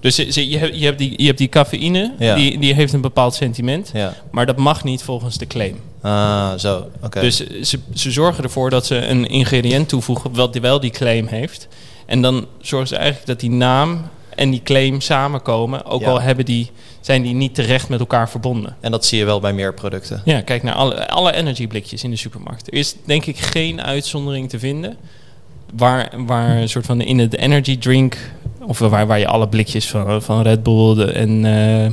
Dus je, je, je hebt, je hebt die, je hebt die cafeïne, Ja. die, die heeft een bepaald sentiment. Ja. Maar dat mag niet volgens de claim. Ah, zo. Oké. Dus ze, ze zorgen ervoor dat ze een ingrediënt toevoegen wat die wel die claim heeft. En dan zorgen ze eigenlijk dat die naam en die claim samenkomen. Ook Ja. al hebben die, zijn die niet terecht met elkaar verbonden. En dat zie je wel bij meer producten. Ja, kijk naar alle, alle energy blikjes in de supermarkt. Er is denk ik geen uitzondering te vinden waar, waar een soort van in het energy drink, of waar, waar je alle blikjes van, van Red Bull de- en eh,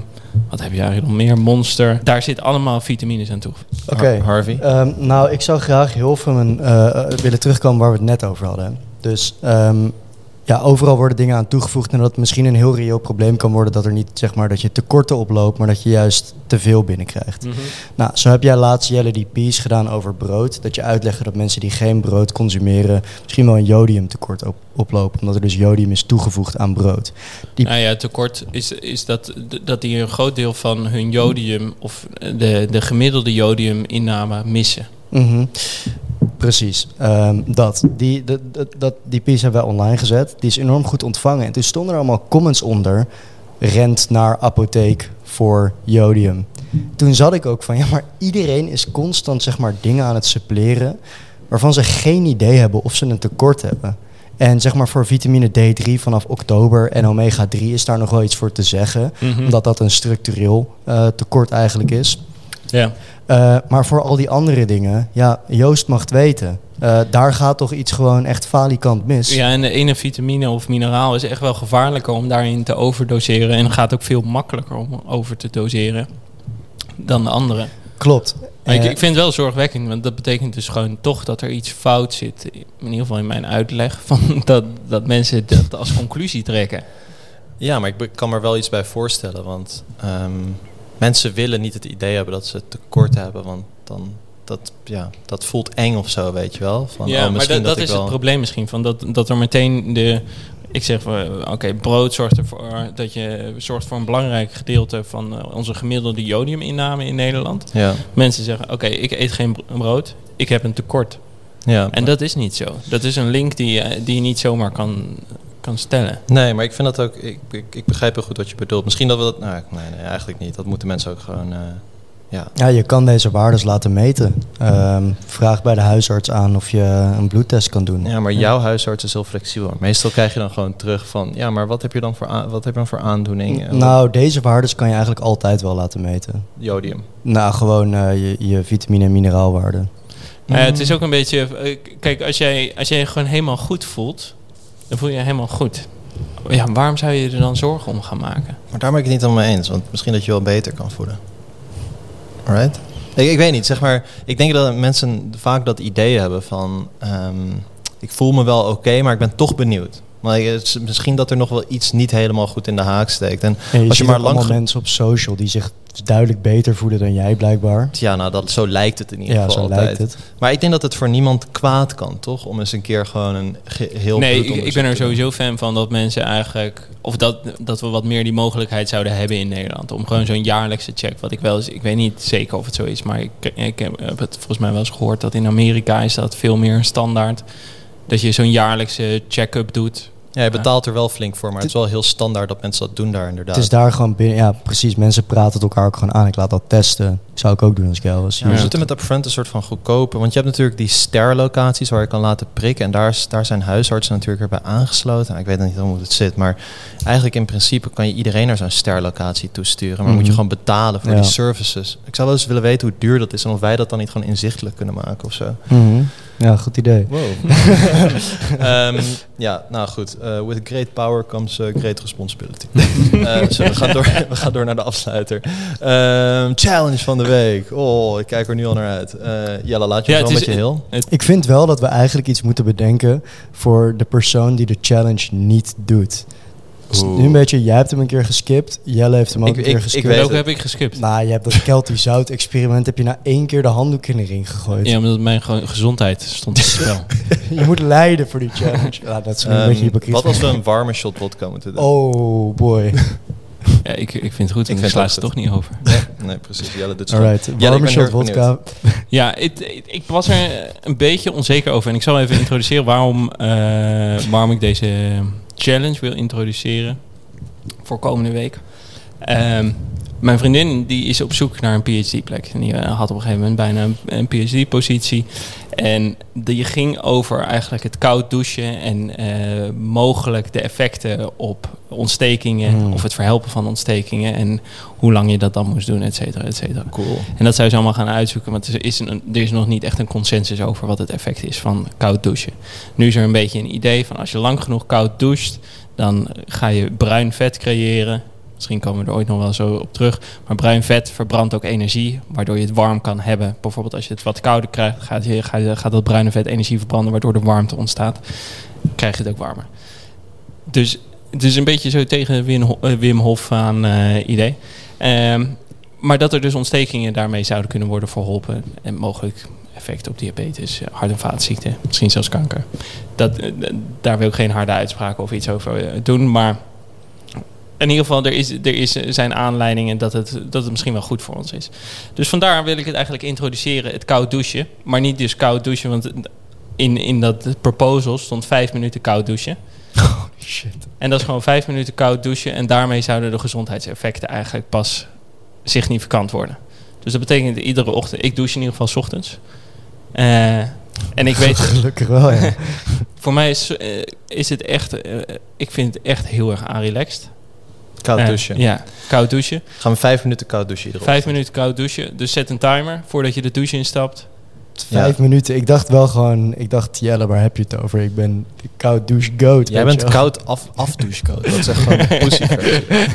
wat heb je eigenlijk nog meer, Monster, daar zit allemaal vitamines aan toe. Oké. Har- Harvey. Ehm, nou, ik zou graag heel veel mijn, eh, willen terugkomen waar we het net over hadden. Dus ehm, ja, overal worden dingen aan toegevoegd en dat het misschien een heel reëel probleem kan worden dat er niet zeg maar dat je tekorten oploopt, maar dat je juist te veel binnenkrijgt. Nou, zo heb jij laatst Jelle die piece gedaan over brood. Dat je uitlegde dat mensen die geen brood consumeren misschien wel een jodiumtekort op, oplopen, omdat er dus jodium is toegevoegd aan brood. Die- Nou ja, tekort is, is dat, dat die een groot deel van hun jodium of de, de gemiddelde jodiuminname missen. Mhm. Precies, Ehm, dat. Die, dat, dat, dat, die piece hebben wij online gezet. Die is enorm goed ontvangen. En toen stonden er allemaal comments onder. Rent naar apotheek voor jodium. Toen zat ik ook van, ja, maar iedereen is constant zeg maar dingen aan het suppleren... waarvan ze geen idee hebben of ze een tekort hebben. En zeg maar voor vitamine D3 vanaf oktober en omega 3 is daar nog wel iets voor te zeggen. Mhm. Omdat dat een structureel eh, tekort eigenlijk is. Ja. Uh, maar voor al die andere dingen, ja, Joost mag het weten. Uh, daar gaat toch iets gewoon echt falikant mis. ja, en de ene vitamine of mineraal is echt wel gevaarlijker om daarin te overdoseren. En gaat ook veel makkelijker om over te doseren dan de andere. Klopt. Maar ik, Eh, ik vind het wel zorgwekkend, want dat betekent dus gewoon toch dat er iets fout zit. In ieder geval in mijn uitleg, van dat, dat mensen dat als conclusie trekken. Ja, maar ik kan me er wel iets bij voorstellen. Want ehm, mensen willen niet het idee hebben dat ze tekort hebben. Want dan, dat, ja, dat voelt eng of zo, weet je wel. Van, ja, oh, maar dat, dat is wel... het probleem misschien. Van dat, dat er meteen de. Ik zeg, van, eh, oké, brood zorgt ervoor dat je zorgt voor een belangrijk gedeelte van eh, onze gemiddelde jodiuminname in Nederland. Ja, Mensen zeggen, oké, ik eet geen bro- brood, ik heb een tekort. ja. En dat is niet zo. Dat is een link die, die je niet zomaar kan, kan stellen. Nee, maar ik vind dat ook... Ik, ik, ik begrijp heel goed wat je bedoelt. Misschien dat we dat... Nou, nee, nee, eigenlijk niet. Dat moeten mensen ook gewoon... eh, ja. Ja, je kan deze waardes laten meten. Ehm, vraag bij de huisarts aan of je een bloedtest kan doen. ja, maar jouw huisarts is heel flexibel. Meestal krijg je dan gewoon terug van... Ja, maar wat heb je dan voor, wat heb je dan voor aandoening? En Nou, deze waardes kan je eigenlijk altijd wel laten meten. Jodium. Nou, gewoon eh, je, je vitamine- en mineraalwaarden. Ja, het is ook een beetje. eh, Kijk, als jij, als jij je gewoon helemaal goed voelt, dan voel je je helemaal goed. Ja, waarom zou je er dan zorgen om gaan maken? Maar daar ben ik het niet helemaal mee eens. Want misschien dat je wel beter kan voelen. Alright? Ik, ik weet niet, zeg maar... Ik denk dat mensen vaak dat idee hebben van... ehm, ik voel me wel oké, maar ik ben toch benieuwd. Maar het misschien dat er nog wel iets niet helemaal goed in de haak steekt. En En je Als je ziet maar lang mensen op social die zich duidelijk beter voelen dan jij blijkbaar. ja, nou, dat, zo lijkt het in ieder Ja, geval zo altijd. lijkt het. Maar ik denk dat het voor niemand kwaad kan, toch? Om eens een keer gewoon een ge- heel nee, ik, ben er sowieso fan van dat mensen eigenlijk. Of dat, dat we wat meer die mogelijkheid zouden hebben in Nederland. Om gewoon zo'n jaarlijkse check. Wat ik wel eens. Ik weet niet zeker of het zo is. Maar ik, ik heb het volgens mij wel eens gehoord dat in Amerika is dat veel meer een standaard. Dat je zo'n jaarlijkse check-up doet. Ja, je betaalt er wel flink voor, maar het is wel heel standaard dat mensen dat doen daar inderdaad. Het is daar gewoon binnen. Ja, precies. Mensen praten het elkaar ook gewoon aan. Ik laat dat testen. zou ik ook doen als ik jou was. Ja, we zitten met Upfront een soort van goedkope. Want je hebt natuurlijk die sterlocaties waar je kan laten prikken. En daar, daar zijn huisartsen natuurlijk erbij aangesloten. Nou, ik weet niet hoe het zit. Maar eigenlijk in principe kan je iedereen naar zo'n sterlocatie toesturen. Maar moet je Mhm. gewoon betalen voor Ja. die services. Ik zou wel eens willen weten hoe duur dat is. En of wij dat dan niet gewoon inzichtelijk kunnen maken of zo. Mhm. Ja, goed idee. Wow. Ehm, ja, nou goed. Eh, with great power comes eh, great responsibility. Eh, we, gaan door, we gaan door naar de afsluiter. Ehm, challenge van de week. Oh, ik kijk er nu al naar uit. Eh Jelle, laat je Ja, wel met je heel. Ik vind wel dat we eigenlijk iets moeten bedenken voor de persoon die de challenge niet doet. Dus nu een beetje, jij hebt hem een keer geskipt. Jelle heeft hem ook Ik- een keer ik- ik geskipt. Welke heb ik geskipt? Nou, je hebt dat Kelty Zout experiment, heb je na één keer de handdoek in de ring gegooid. Ja, omdat mijn gezondheid stond op het spel. Je moet lijden voor die challenge. Ja, dat is een Ehm, beetje hypocriet. wat als we een warme shot vodka moeten doen? Oh boy. ja, ik, ik vind het goed, Ik vind sla het toch niet over. Nee, precies. Jelle, dit is Alright, Jelle, warme ik ben shot vodka. Ja, ik was er een beetje onzeker over. En ik zal even introduceren waarom, eh, waarom ik deze challenge wil introduceren voor komende week. Ehm, mijn vriendin die is op zoek naar een PhD-plek. En die eh, had op een gegeven moment bijna een, een PhD-positie. En die ging over eigenlijk het koud douchen en eh, mogelijk de effecten op ontstekingen Hmm. of het verhelpen van ontstekingen en hoe lang je dat dan moest doen, et cetera, et cetera. Cool. En dat zou ze allemaal gaan uitzoeken, want er is, een, er is nog niet echt een consensus over wat het effect is van koud douchen. Nu is er een beetje een idee van als je lang genoeg koud doucht, dan ga je bruin vet creëren. Misschien komen we er ooit nog wel zo op terug. Maar bruin vet verbrandt ook energie, waardoor je het warm kan hebben. Bijvoorbeeld als je het wat kouder krijgt, gaat, je, gaat, dat bruine vet energie verbranden, waardoor er warmte ontstaat. Krijg je het ook warmer. Dus het is een beetje zo tegen Wim, eh, Hof aan eh, idee. Ehm, maar dat er dus ontstekingen daarmee zouden kunnen worden verholpen. En mogelijk effecten op diabetes, hart- en vaatziekten, misschien zelfs kanker. Dat, eh, daar wil ik geen harde uitspraken of iets over doen. Maar in ieder geval, er, is, er is, er zijn aanleidingen dat het, dat het misschien wel goed voor ons is. Dus vandaar wil ik het eigenlijk introduceren, het koud douchen. Maar niet dus koud douchen, want in, in dat proposal stond vijf minuten koud douchen. Shit. En dat is gewoon vijf minuten koud douchen. En daarmee zouden de gezondheidseffecten eigenlijk pas significant worden. Dus dat betekent dat iedere ochtend... Ik douche in ieder geval 's ochtends. Eh, en ik weet... Gelukkig wel, ja. voor mij is, eh, is het echt... eh, ik vind het echt heel erg aanrelaxed. Koud Eh, douchen. ja, koud douchen. Gaan we vijf minuten koud douchen iedere Vijf ochtend? minuten koud douchen. Dus zet een timer voordat je de douche instapt. Vijf minuten. Ik dacht wel gewoon, ik dacht, Jelle, waar heb je het over? Ik ben de koud douche goat. Jij weet bent koud af, afdouchecoat. Dat is echt gewoon een pussy versie.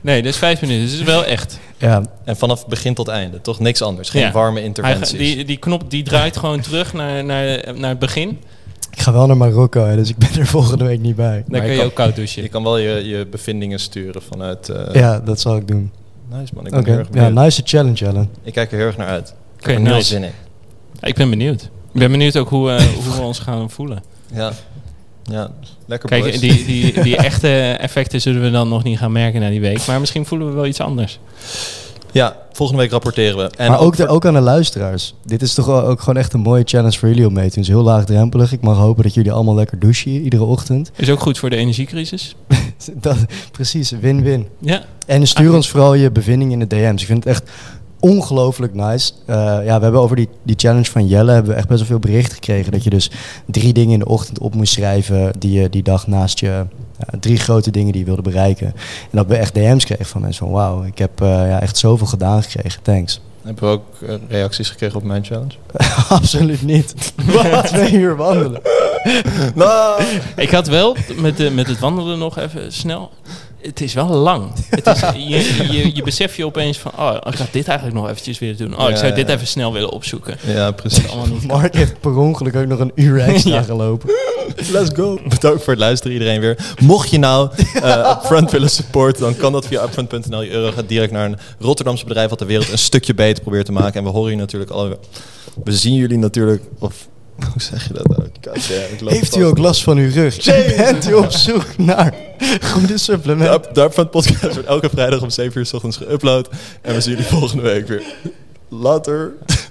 Nee, dus vijf minuten. Dus het is wel echt. Ja, En vanaf begin tot einde. Toch niks anders. Geen Ja. warme Hij, interventies. die, die knop die draait gewoon terug naar, naar, naar het begin. Ik ga wel naar Marokko, hè, dus ik ben er volgende week niet bij. Dan Maar kun je ook koud douchen. Je kan wel je, je bevindingen sturen vanuit... eh, Ja, dat zal ik doen. Nice man, ik ben heel erg ja, benieuwd. nice challenge, Jelle. Ik kijk er heel erg naar uit. Ik Oké, heb er nice. zin in. Ik ben benieuwd. Ik ben benieuwd ook hoe, eh, hoe we ons gaan voelen. Ja, ja lekker Kijk, boys. die, die, die echte effecten zullen we dan nog niet gaan merken na die week. Maar misschien voelen we wel iets anders. Ja, volgende week rapporteren we. En maar ook, de, ook aan de luisteraars. Dit is toch ook gewoon echt een mooie challenge voor jullie om mee te doen. Het is heel laagdrempelig. Ik mag hopen dat jullie allemaal lekker douchen iedere ochtend. Is ook goed voor de energiecrisis. Dat, precies, win-win. Ja, En stuur ons vooral je bevindingen in de DM's. Ik vind het echt ongelooflijk nice. Eh, ja, we hebben over die, die challenge van Jelle hebben we echt best wel veel bericht gekregen. Dat je dus drie dingen in de ochtend op moest schrijven die je die dag naast je... ja, drie grote dingen die je wilde bereiken. En dat we echt DM's kregen van mensen van wauw, ik heb eh, ja, echt zoveel gedaan gekregen. Thanks. Hebben we ook eh, reacties gekregen op mijn challenge? Absoluut niet. Twee uur wandelen. Nou, ik had wel met, de, met het wandelen nog even snel. Het is wel lang. Het is, je, je, je beseft je opeens van, oh, ik had dit eigenlijk nog eventjes willen doen. Oh, ik zou dit even snel willen opzoeken. Ja, precies. Mark heeft per ongeluk ook nog een uur extra gelopen. Let's go. Bedankt voor het luisteren iedereen weer. Mocht je nou eh Upfront willen supporten, dan kan dat via upfront.nl. Je euro gaat direct naar een Rotterdamse bedrijf wat de wereld een stukje beter probeert te maken. En we horen je natuurlijk alle... We zien jullie natuurlijk... Of, hoe zeg je dat nou? God damn, ik loop Heeft u vast. ook last van uw rug? Bent u op zoek naar goede supplementen? De Upfront podcast wordt elke vrijdag om 7 uur s ochtends geüpload. En we zien jullie volgende week weer. Later.